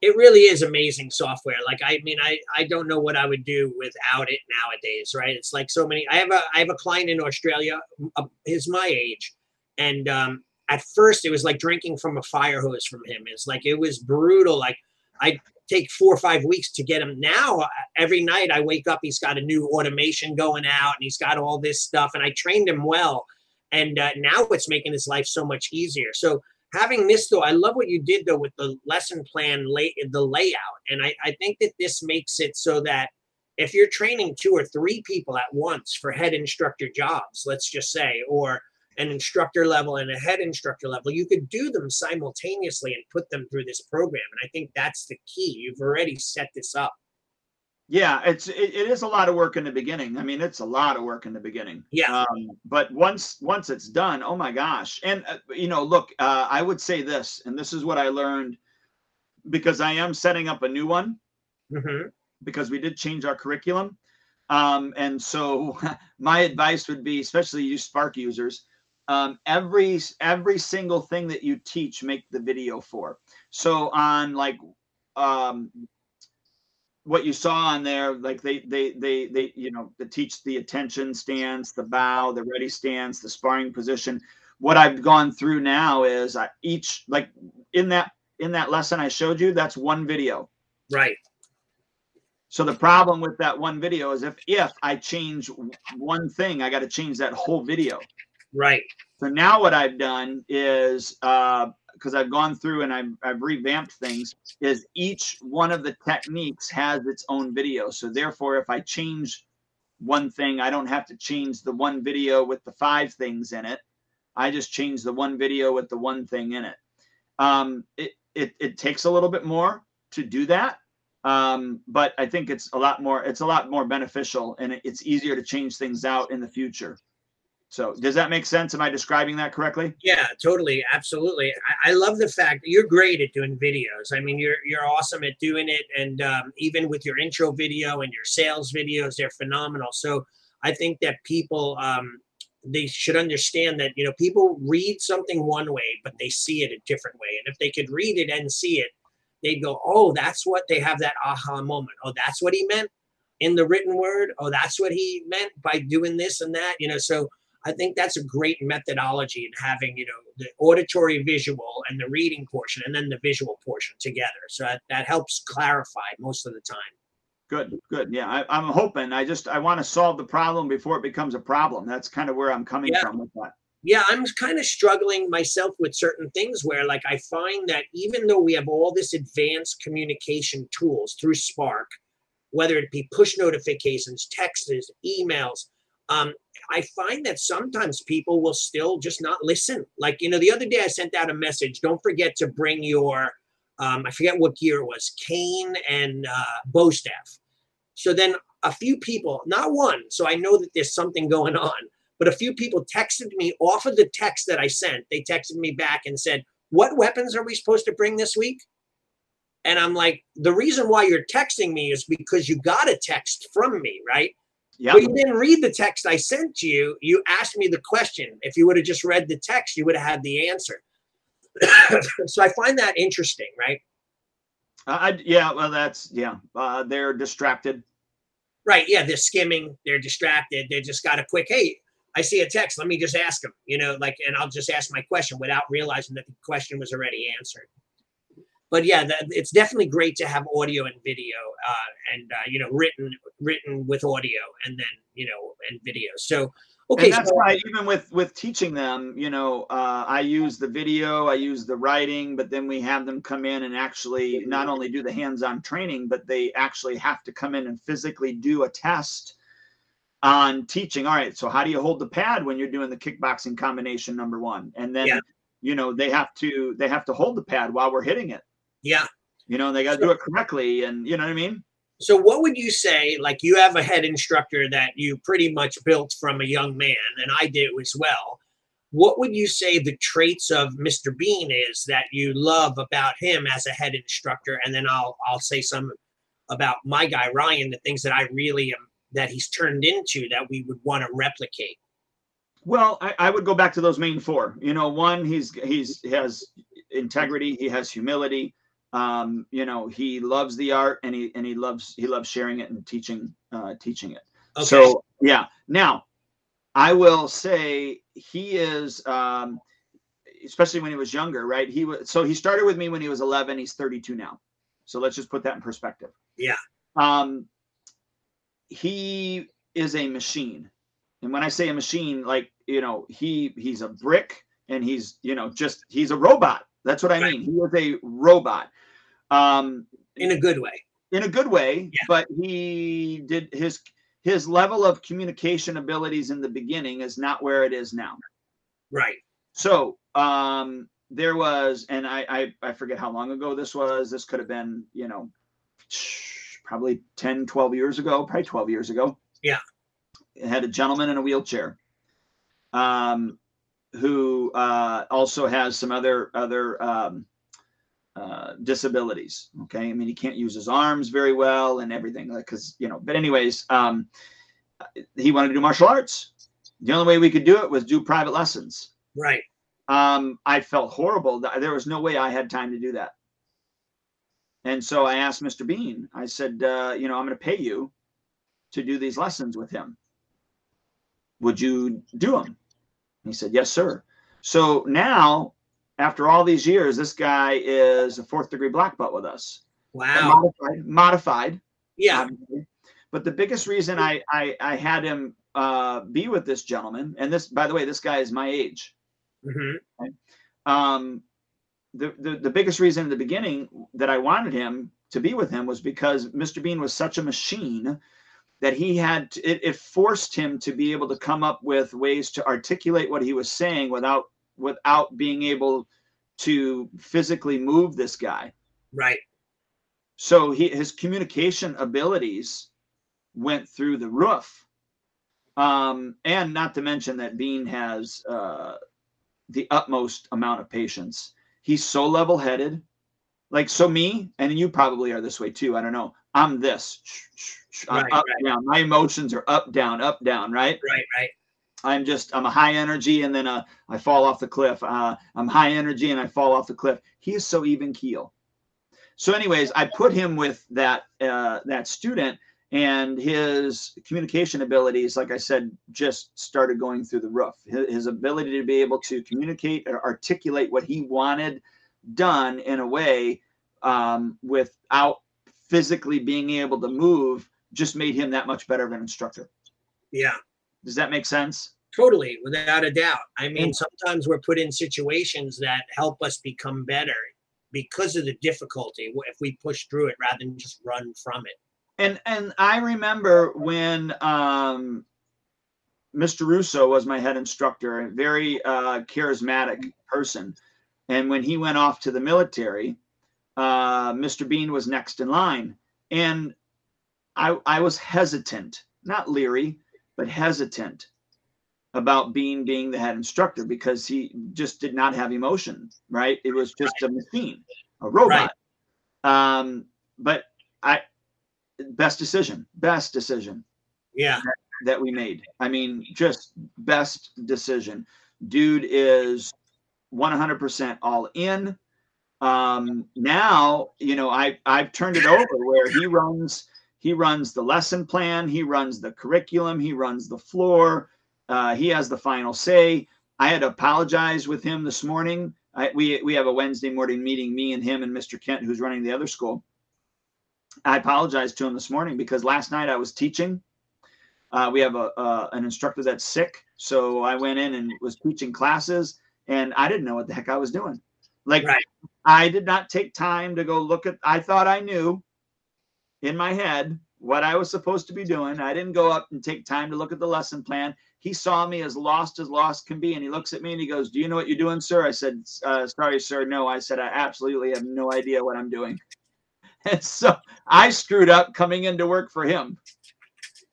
It really is amazing software. Like, I mean, I I don't know what I would do without it nowadays. Right? It's like so many. I have a I have a client in Australia. Uh, he's my age, and um, at first it was like drinking from a fire hose from him. It's like it was brutal. Like I take four or five weeks to get him. Now, uh, every night I wake up, he's got a new automation going out and he's got all this stuff. And I trained him well. And uh, now it's making his life so much easier. So, having this though, I love what you did though with the lesson plan, lay, the layout. And I, I think that this makes it so that if you're training two or three people at once for head instructor jobs, let's just say, or an instructor level and a head instructor level, you could do them simultaneously and put them through this program. And I think that's the key. You've already set this up. Yeah, it's it, it is a lot of work in the beginning. I mean, it's a lot of work in the beginning. Yeah. Um, but once once it's done, oh my gosh! And uh, you know, look, uh, I would say this, and this is what I learned because I am setting up a new one mm-hmm. because we did change our curriculum. Um, and so *laughs* my advice would be, especially you Spark users, um, every every single thing that you teach make the video for so on like um, what you saw on there like they they they they you know they teach the attention stance the bow the ready stance the sparring position. What i've gone through now is I, each like in that in that lesson i showed you that's one video. Right. So the problem with that one video is if if i change one thing i got to change that whole video. Right. So now what I've done is uh, because I've gone through and I've, I've revamped things, is each one of the techniques has its own video. So therefore, if I change one thing, I don't have to change the one video with the five things in it. I just change the one video with the one thing in it. Um, it, it, it takes a little bit more to do that. Um, but I think it's a lot more, it's a lot more beneficial and it's easier to change things out in the future. So does that make sense? Am I describing that correctly? Yeah, totally, absolutely. I, I love the fact that you're great at doing videos. I mean, you're you're awesome at doing it, and um, even with your intro video and your sales videos, they're phenomenal. So I think that people um, they should understand that you know people read something one way, but they see it a different way, and if they could read it and see it, they'd go, "Oh, that's what they have that aha moment. Oh, that's what he meant." in the written word oh that's what he meant by doing this and that you know so I think that's a great methodology in having, you know, the auditory visual and the reading portion and then the visual portion together. So that, that helps clarify most of the time. Good, good. Yeah, I, am hoping. I just I want to solve the problem before it becomes a problem. That's kind of where I'm coming yeah. from with that. Yeah, I'm kind of struggling myself with certain things where, like, I find that even though we have all this advanced communication tools through Spark, whether it be push notifications, texts, emails, um, I find that sometimes people will still just not listen. Like, you know, the other day I sent out a message don't forget to bring your, um, I forget what gear it was, cane and uh, bow staff. So then a few people, not one, so I know that there's something going on, but a few people texted me off of the text that I sent. They texted me back and said, What weapons are we supposed to bring this week? And I'm like, the reason why you're texting me is because you got a text from me, right? Yeah. But you didn't read the text I sent you. You asked me the question. If you would have just read the text, you would have had the answer. *coughs* so I find that interesting, right? I, yeah, well, that's yeah. Uh, they're distracted. Right. Yeah, they're skimming. They're distracted. They just got a quick. Hey, I see a text. Let me just ask them. You know, like, and I'll just ask my question without realizing that the question was already answered. But yeah, that, it's definitely great to have audio and video, uh, and uh, you know, written written with audio, and then you know, and video. So Okay, and that's so, why even with with teaching them, you know, uh, I use the video, I use the writing, but then we have them come in and actually not only do the hands-on training, but they actually have to come in and physically do a test on teaching. All right, so how do you hold the pad when you're doing the kickboxing combination number one? And then, yeah. you know, they have to they have to hold the pad while we're hitting it. Yeah. You know, they got to do it correctly, and you know what I mean. So, what would you say? Like, you have a head instructor that you pretty much built from a young man, and I did as well. What would you say the traits of Mr. Bean is that you love about him as a head instructor? And then I'll I'll say some about my guy Ryan, the things that I really am that he's turned into that we would want to replicate. Well, I, I would go back to those main four. You know, one, he's he's he has integrity, he has humility, um, you know he loves the art and he and he loves he loves sharing it and teaching uh, teaching it. Okay. so yeah. Now i will say he is um, especially when he was younger right? He was so he started with me when he was 11 he's 32 now. So let's just put that in perspective. Yeah. Um he is a machine. And when i say a machine like you know he he's a brick and he's you know just he's a robot. That's what I mean. He is a robot. Um, in a good way. In a good way, yeah. but he did his his level of communication abilities in the beginning is not where it is now. Right. So um, there was, and I, I I forget how long ago this was. This could have been, you know, probably 10, 12 years ago, probably 12 years ago. Yeah. It had a gentleman in a wheelchair. Um, who uh, also has some other other um, uh, disabilities. Okay, I mean he can't use his arms very well and everything like because you know. But anyways, um, he wanted to do martial arts. The only way we could do it was do private lessons. Right. Um, I felt horrible. There was no way I had time to do that. And so I asked Mr. Bean. I said, uh, you know, I'm going to pay you to do these lessons with him. Would you do them? He said, Yes, sir. So now, after all these years, this guy is a fourth degree black belt with us. Wow. Modified. modified yeah. Obviously. But the biggest reason I, I, I had him uh, be with this gentleman, and this, by the way, this guy is my age. Mm-hmm. Um, the, the, the biggest reason in the beginning that I wanted him to be with him was because Mr. Bean was such a machine that he had to, it, it forced him to be able to come up with ways to articulate what he was saying without without being able to physically move this guy. Right. So he his communication abilities went through the roof. Um and not to mention that bean has uh the utmost amount of patience. He's so level-headed. Like so me and you probably are this way too i don't know. I'm this. Right, up right. down. My emotions are up down up down right? Right right i'm just i'm a high energy and then uh, i fall off the cliff uh, i'm high energy and i fall off the cliff he is so even keel so anyways i put him with that uh, that student and his communication abilities like i said just started going through the roof his, his ability to be able to communicate or articulate what he wanted done in a way um, without physically being able to move just made him that much better of an instructor. Yeah. Does that make sense? Totally, without a doubt. I mean, sometimes we're put in situations that help us become better because of the difficulty if we push through it rather than just run from it. And and I remember when um, Mr. Russo was my head instructor, a very uh, charismatic person. And when he went off to the military, uh, Mr. Bean was next in line. And I, I was hesitant, not leery, but hesitant about Bean being the head instructor because he just did not have emotion, right? It was just a machine, a robot. Right. Um, but I, best decision, best decision. Yeah. That, that we made. I mean, just best decision. Dude is 100% all in. Um, now, you know, I I've turned it over where he runs he runs the lesson plan, he runs the curriculum, he runs the floor. Uh, he has the final say. I had to apologize with him this morning. I, we we have a Wednesday morning meeting, me and him and Mr. Kent, who's running the other school. I apologized to him this morning because last night I was teaching. Uh, we have a, a an instructor that's sick, so I went in and was teaching classes, and I didn't know what the heck I was doing. Like right. I did not take time to go look at. I thought I knew in my head what I was supposed to be doing. I didn't go up and take time to look at the lesson plan he saw me as lost as lost can be and he looks at me and he goes do you know what you're doing sir? I said uh, sorry sir no. I said i absolutely have no idea what i'm doing. *laughs* And so i screwed up coming in to work for him.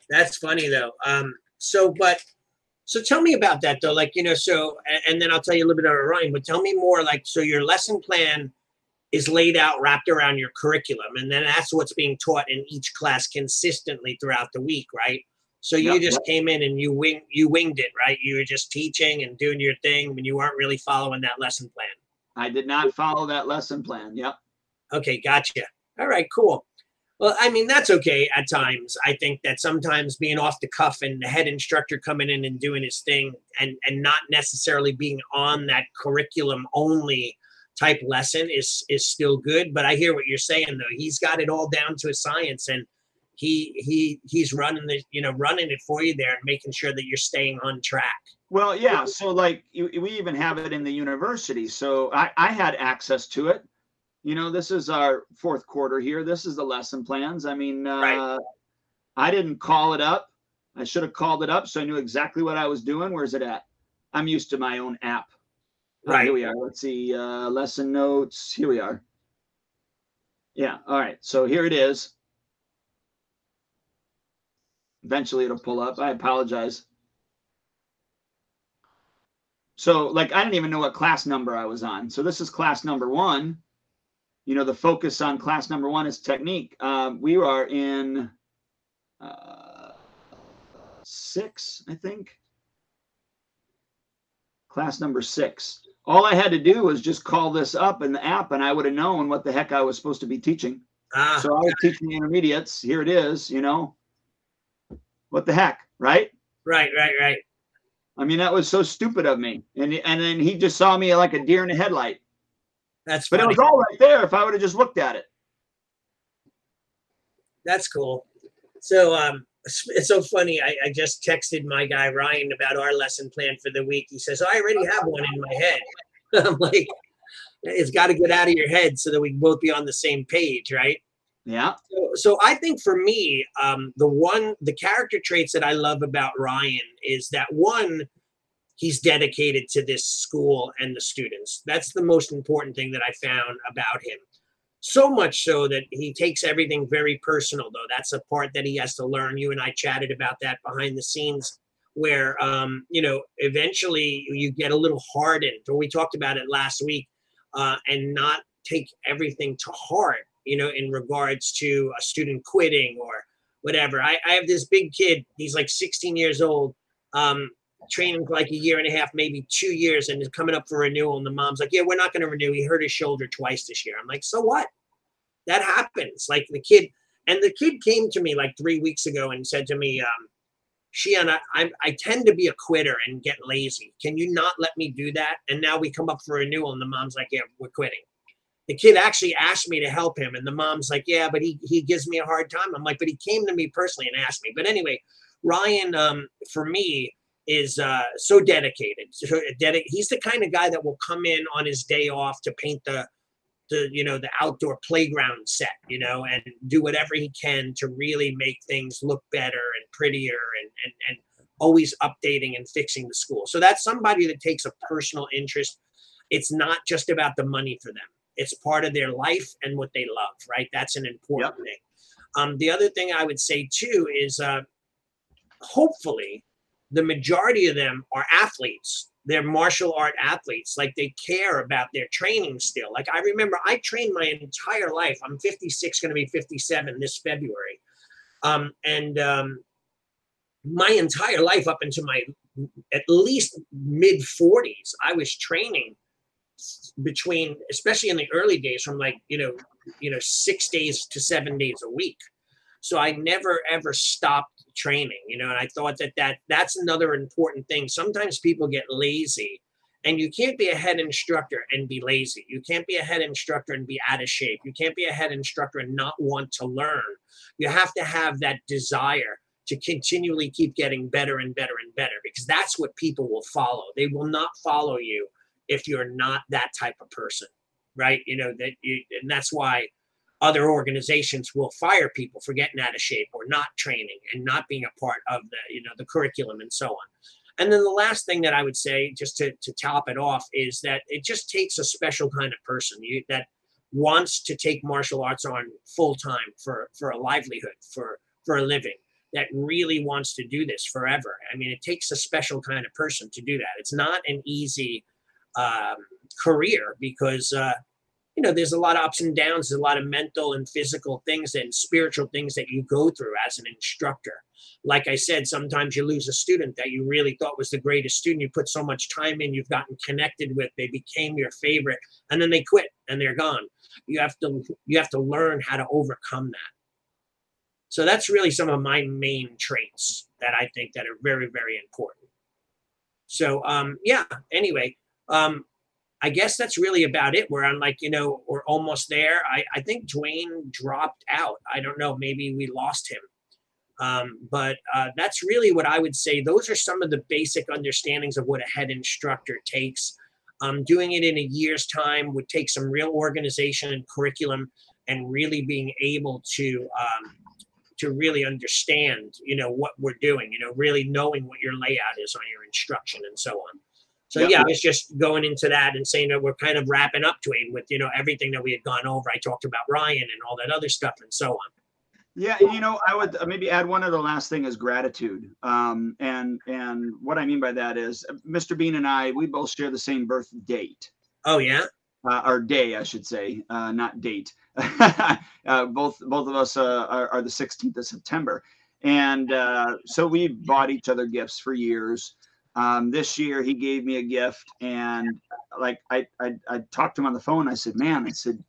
That's funny though. Um so but so tell me about that though like you know so and then i'll tell you a little bit about ryan but tell me more like so your lesson plan is laid out wrapped around your curriculum and then that's what's being taught in each class consistently throughout the week right so you yep. just came in and you wing you winged it, right? You were just teaching and doing your thing when you weren't really following that lesson plan. I did not follow that lesson plan. Yep. Okay, gotcha. All right, cool. Well, I mean that's okay at times. I think that sometimes being off the cuff and the head instructor coming in and doing his thing and and not necessarily being on that curriculum only type lesson is is still good. But I hear what you're saying though. He's got it all down to a science and he he he's running the you know running it for you there and making sure that you're staying on track. Well yeah so like we even have it in the university so i i had access to it. You know this is our fourth quarter here. This is the lesson plans. I mean uh, right. i didn't call it up. I should have called it up so i knew exactly what i was doing. Where's it at? I'm used to my own app. Right. uh, here we are. Let's see uh, lesson notes. Here we are. Yeah all right. So here it is Eventually it'll pull up. I apologize. So like I didn't even know what class number I was on. So this is class number one. You know, the focus on class number one is technique. Um, we are in uh, six, I think. Class number six. All I had to do was just call this up in the app and I would have known what the heck I was supposed to be teaching. Ah. So I was teaching the intermediates. Here it is, you know, what the heck, right? Right, right, right. I mean, that was so stupid of me. And and then he just saw me like a deer in a headlight. That's funny. but it was all right there if I would have just looked at it. That's cool. So um it's so funny. I, I just texted my guy Ryan about our lesson plan for the week. He says, I already have one in my head. *laughs* I'm like, it's got to get out of your head so that we can both be on the same page, right? Yeah. So, so I think for me, um, the one, the character traits that I love about Ryan is that one, he's dedicated to this school and the students. That's the most important thing that I found about him. So much so that he takes everything very personal, though. That's a part that he has to learn. You and I chatted about that behind the scenes, where um, you know eventually you get a little hardened. Or we talked about it last week, uh, and not take everything to heart you know, in regards to a student quitting or whatever. I, I have this big kid, he's like 16 years old, um, training for like a year and a half, maybe two years, and is coming up for renewal. And the mom's like, Yeah, we're not going to renew. He hurt his shoulder twice this year. I'm like, So what? That happens. Like the kid, and the kid came to me like three weeks ago and said to me, um, Shihan, I, I tend to be a quitter and get lazy. Can you not let me do that? And now we come up for renewal, and the mom's like, Yeah, we're quitting the kid actually asked me to help him and the mom's like yeah but he, he gives me a hard time. I'm like but he came to me personally and asked me. But anyway ryan um, for me is uh, so dedicated so he's the kind of guy that will come in on his day off to paint the the you know the outdoor playground set you know and do whatever he can to really make things look better and prettier and and, and always updating and fixing the school. So that's somebody that takes a personal interest. It's not just about the money for them it's part of their life and what they love, right? That's an important yep. thing. Um, the other thing I would say too is uh, hopefully the majority of them are athletes they're martial art athletes like they care about their training still like i remember i trained my entire life i'm 56 going to be 57 this february um, and um, my entire life up into my at least mid 40s i was training between especially in the early days from like you know you know six days to seven days a week. So i never ever stopped training you know and i thought that that that's another important thing. Sometimes people get lazy and you can't be a head instructor and be lazy. You can't be a head instructor and be out of shape. You can't be a head instructor and not want to learn. You have to have that desire to continually keep getting better and better and better because that's what people will follow. They will not follow you if you're not that type of person right? You know that you and that's why other organizations will fire people for getting out of shape or not training and not being a part of the you know the curriculum and so on. And then the last thing that i would say just to, to top it off is that it just takes a special kind of person. You, that wants to take martial arts on full time for for a livelihood for for a living that really wants to do this forever. I mean it takes a special kind of person to do that. It's not an easy um, career because uh, you know there's a lot of ups and downs there's a lot of mental and physical things and spiritual things that you go through as an instructor. Like i said sometimes you lose a student that you really thought was the greatest student. You put so much time in you've gotten connected with they became your favorite and then they quit and they're gone. You have to you have to learn how to overcome that. So that's really some of my main traits that i think that are very very important. So um yeah anyway um I guess that's really about it. Where I'm like, you know, we're almost there. I, I think Duane dropped out. I don't know. Maybe we lost him. Um, but uh, that's really what I would say. Those are some of the basic understandings of what a head instructor takes. Um, doing it in a year's time would take some real organization and curriculum, and really being able to um, to really understand, you know, what we're doing. You know, really knowing what your layout is on your instruction and so on. So yep. yeah, it's just going into that and saying that we're kind of wrapping up Duane with you know everything that we had gone over. I talked about Ryan and all that other stuff and so on. Yeah, you know, I would uh, maybe add one other last thing is gratitude. Um, and and what I mean by that is uh, Mr. Bean and I, we both share the same birth date. Oh yeah. Uh, or day, I should say, uh, not date. *laughs* uh, both both of us uh, are, are, the 16th of September, and uh, so we bought each other gifts for years um, this year he gave me a gift and like I, I i talked to him on the phone. I said man i said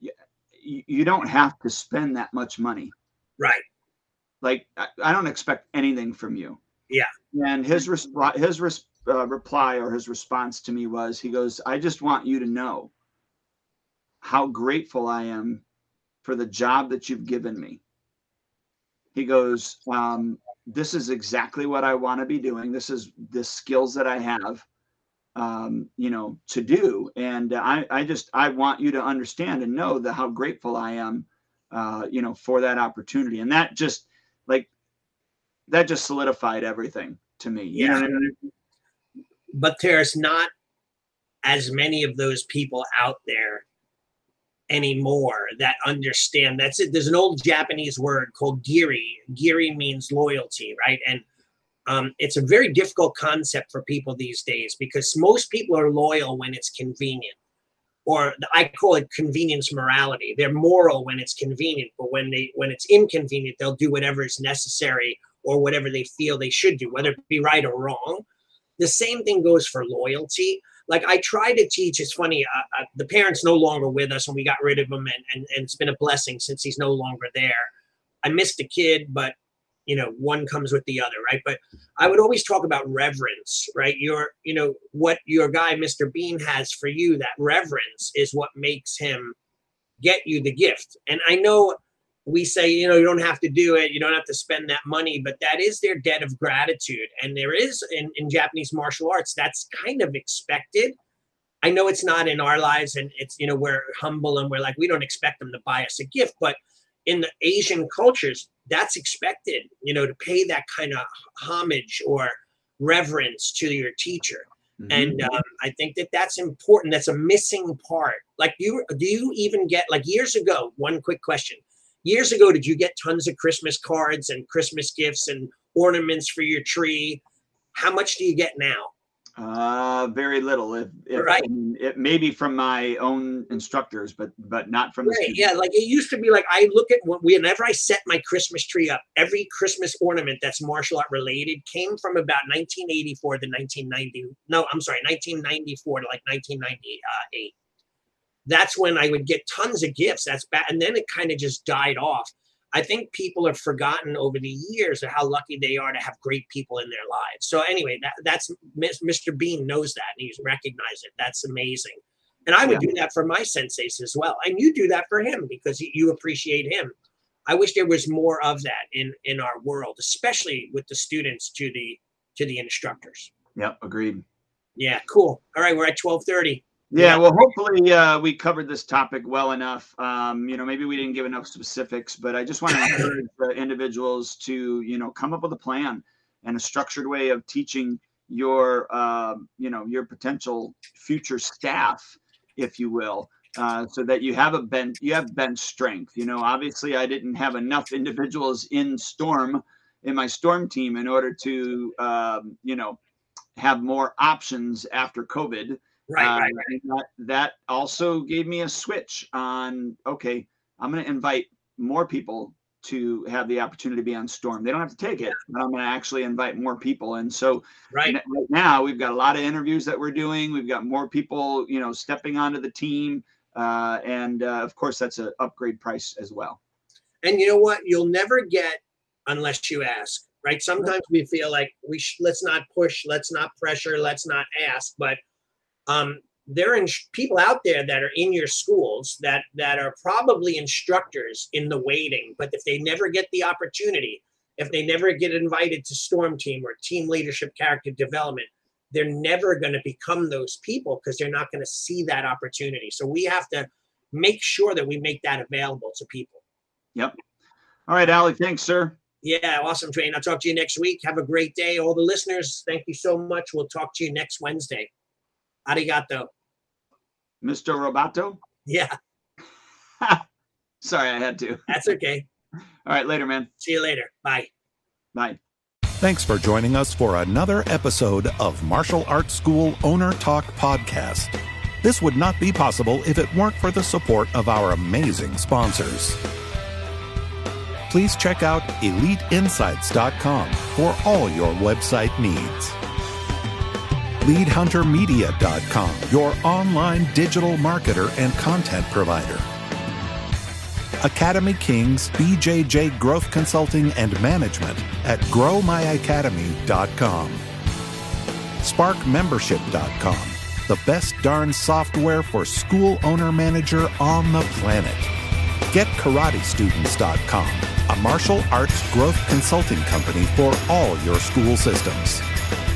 you, you don't have to spend that much money. Right. Like i, I don't expect anything from you. Yeah. And his resp- his res- uh, reply or his response to me was he goes i just want you to know how grateful i am for the job that you've given me. He goes um, this is exactly what I want to be doing. This is the skills that I have, um, you know, to do. And I, I just, I want you to understand and know that how grateful I am, uh, you know, for that opportunity. And that just like, that just solidified everything to me. Yeah. I mean? But there's not as many of those people out there anymore that understand that's it. There's an old japanese word called giri. Giri means loyalty right? And um, it's a very difficult concept for people these days because most people are loyal when it's convenient. Or i call it convenience morality. They're moral when it's convenient but when they when it's inconvenient they'll do whatever is necessary or whatever they feel they should do whether it be right or wrong. The same thing goes for loyalty like I try to teach. It's funny. Uh, uh, the parents no longer with us, and we got rid of him, and, and and it's been a blessing since he's no longer there. I missed the kid, but you know, one comes with the other, right? But I would always talk about reverence, right? Your, you know, what your guy, Mr. Bean, has for you. That reverence is what makes him get you the gift. And I know we say, you know, you don't have to do it, you don't have to spend that money, but that is their debt of gratitude. And there is in, in Japanese martial arts, that's kind of expected. I know it's not in our lives, and it's, you know, we're humble and we're like, we don't expect them to buy us a gift, but in the Asian cultures, that's expected, you know, to pay that kind of homage or reverence to your teacher. Mm-hmm. And um, I think that that's important. That's a missing part. Like, you do you even get like years ago? One quick question: years ago, did you get tons of Christmas cards and Christmas gifts and ornaments for your tree? How much do you get now? Uh, very little. If, if Right. I mean, it maybe from my own instructors, but but not from the Right, students. yeah, like it used to be like I look at what whenever I set my Christmas tree up, every Christmas ornament that's martial art related came from about 1984 to 1990. No, I'm sorry, 1994 to like 1998. That's when I would get tons of gifts. That's bad, and then it kind of just died off. I think people have forgotten over the years of how lucky they are to have great people in their lives. So anyway, that, that's Mr. Bean knows that and he's recognized it. That's amazing. And I would do that for my senseis as well. And you do that for him because you- you appreciate him. I wish there was more of that in in our world, especially with the students to the to the instructors. Yep, agreed. Yeah, cool. All right, we're at twelve thirty. Yeah, well, hopefully uh, we covered this topic well enough. Um, you know, maybe we didn't give enough specifics, but I just want to *laughs* encourage uh, individuals to, you know, come up with a plan and a structured way of teaching your, um, you know, your potential future staff, if you will, uh, so that you have a bench, you have bench strength. You know, obviously, I didn't have enough individuals in Storm in my Storm team in order to, um, you know, have more options after COVID. Right, Uh, right, right. That, that also gave me a switch on okay, I'm going to invite more people to have the opportunity to be on Storm. They don't have to take it, but I'm going to actually invite more people. And so Right. right now we've got a lot of interviews that we're doing. We've got more people, you know, stepping onto the team, uh, and uh, of course that's an upgrade price as well. And you know what? You'll never get unless you ask, right? Sometimes we feel like we sh- let's not push, let's not pressure, let's not ask. But um, there are people out there that are in your schools that that are probably instructors in the waiting. But if they never get the opportunity, if they never get invited to Storm Team or Team Leadership Character Development, they're never going to become those people because they're not going to see that opportunity. So we have to make sure that we make that available to people. Yep. All right, Allie, thanks, sir. Yeah, awesome, Train. I'll talk to you next week. Have a great day. All the listeners, thank you so much. We'll talk to you next Wednesday. Arigato. Mr. Roboto. Yeah, *laughs* Sorry, I had to. that's okay. All right, later, man. See you later. Bye. Bye. Thanks for joining us for another episode of Martial Arts School Owner Talk Podcast. This would not be possible if it weren't for the support of our amazing sponsors. Please check out EliteInsights.com for all your website needs. LeadHunterMedia.com, your online digital marketer and content provider. Academy Kings BJJ Growth Consulting and Management at growmyacademy.com. SparkMembership.com, the best darn software for school owner manager on the planet. GetKarateStudents.com, a martial arts growth consulting company for all your school systems.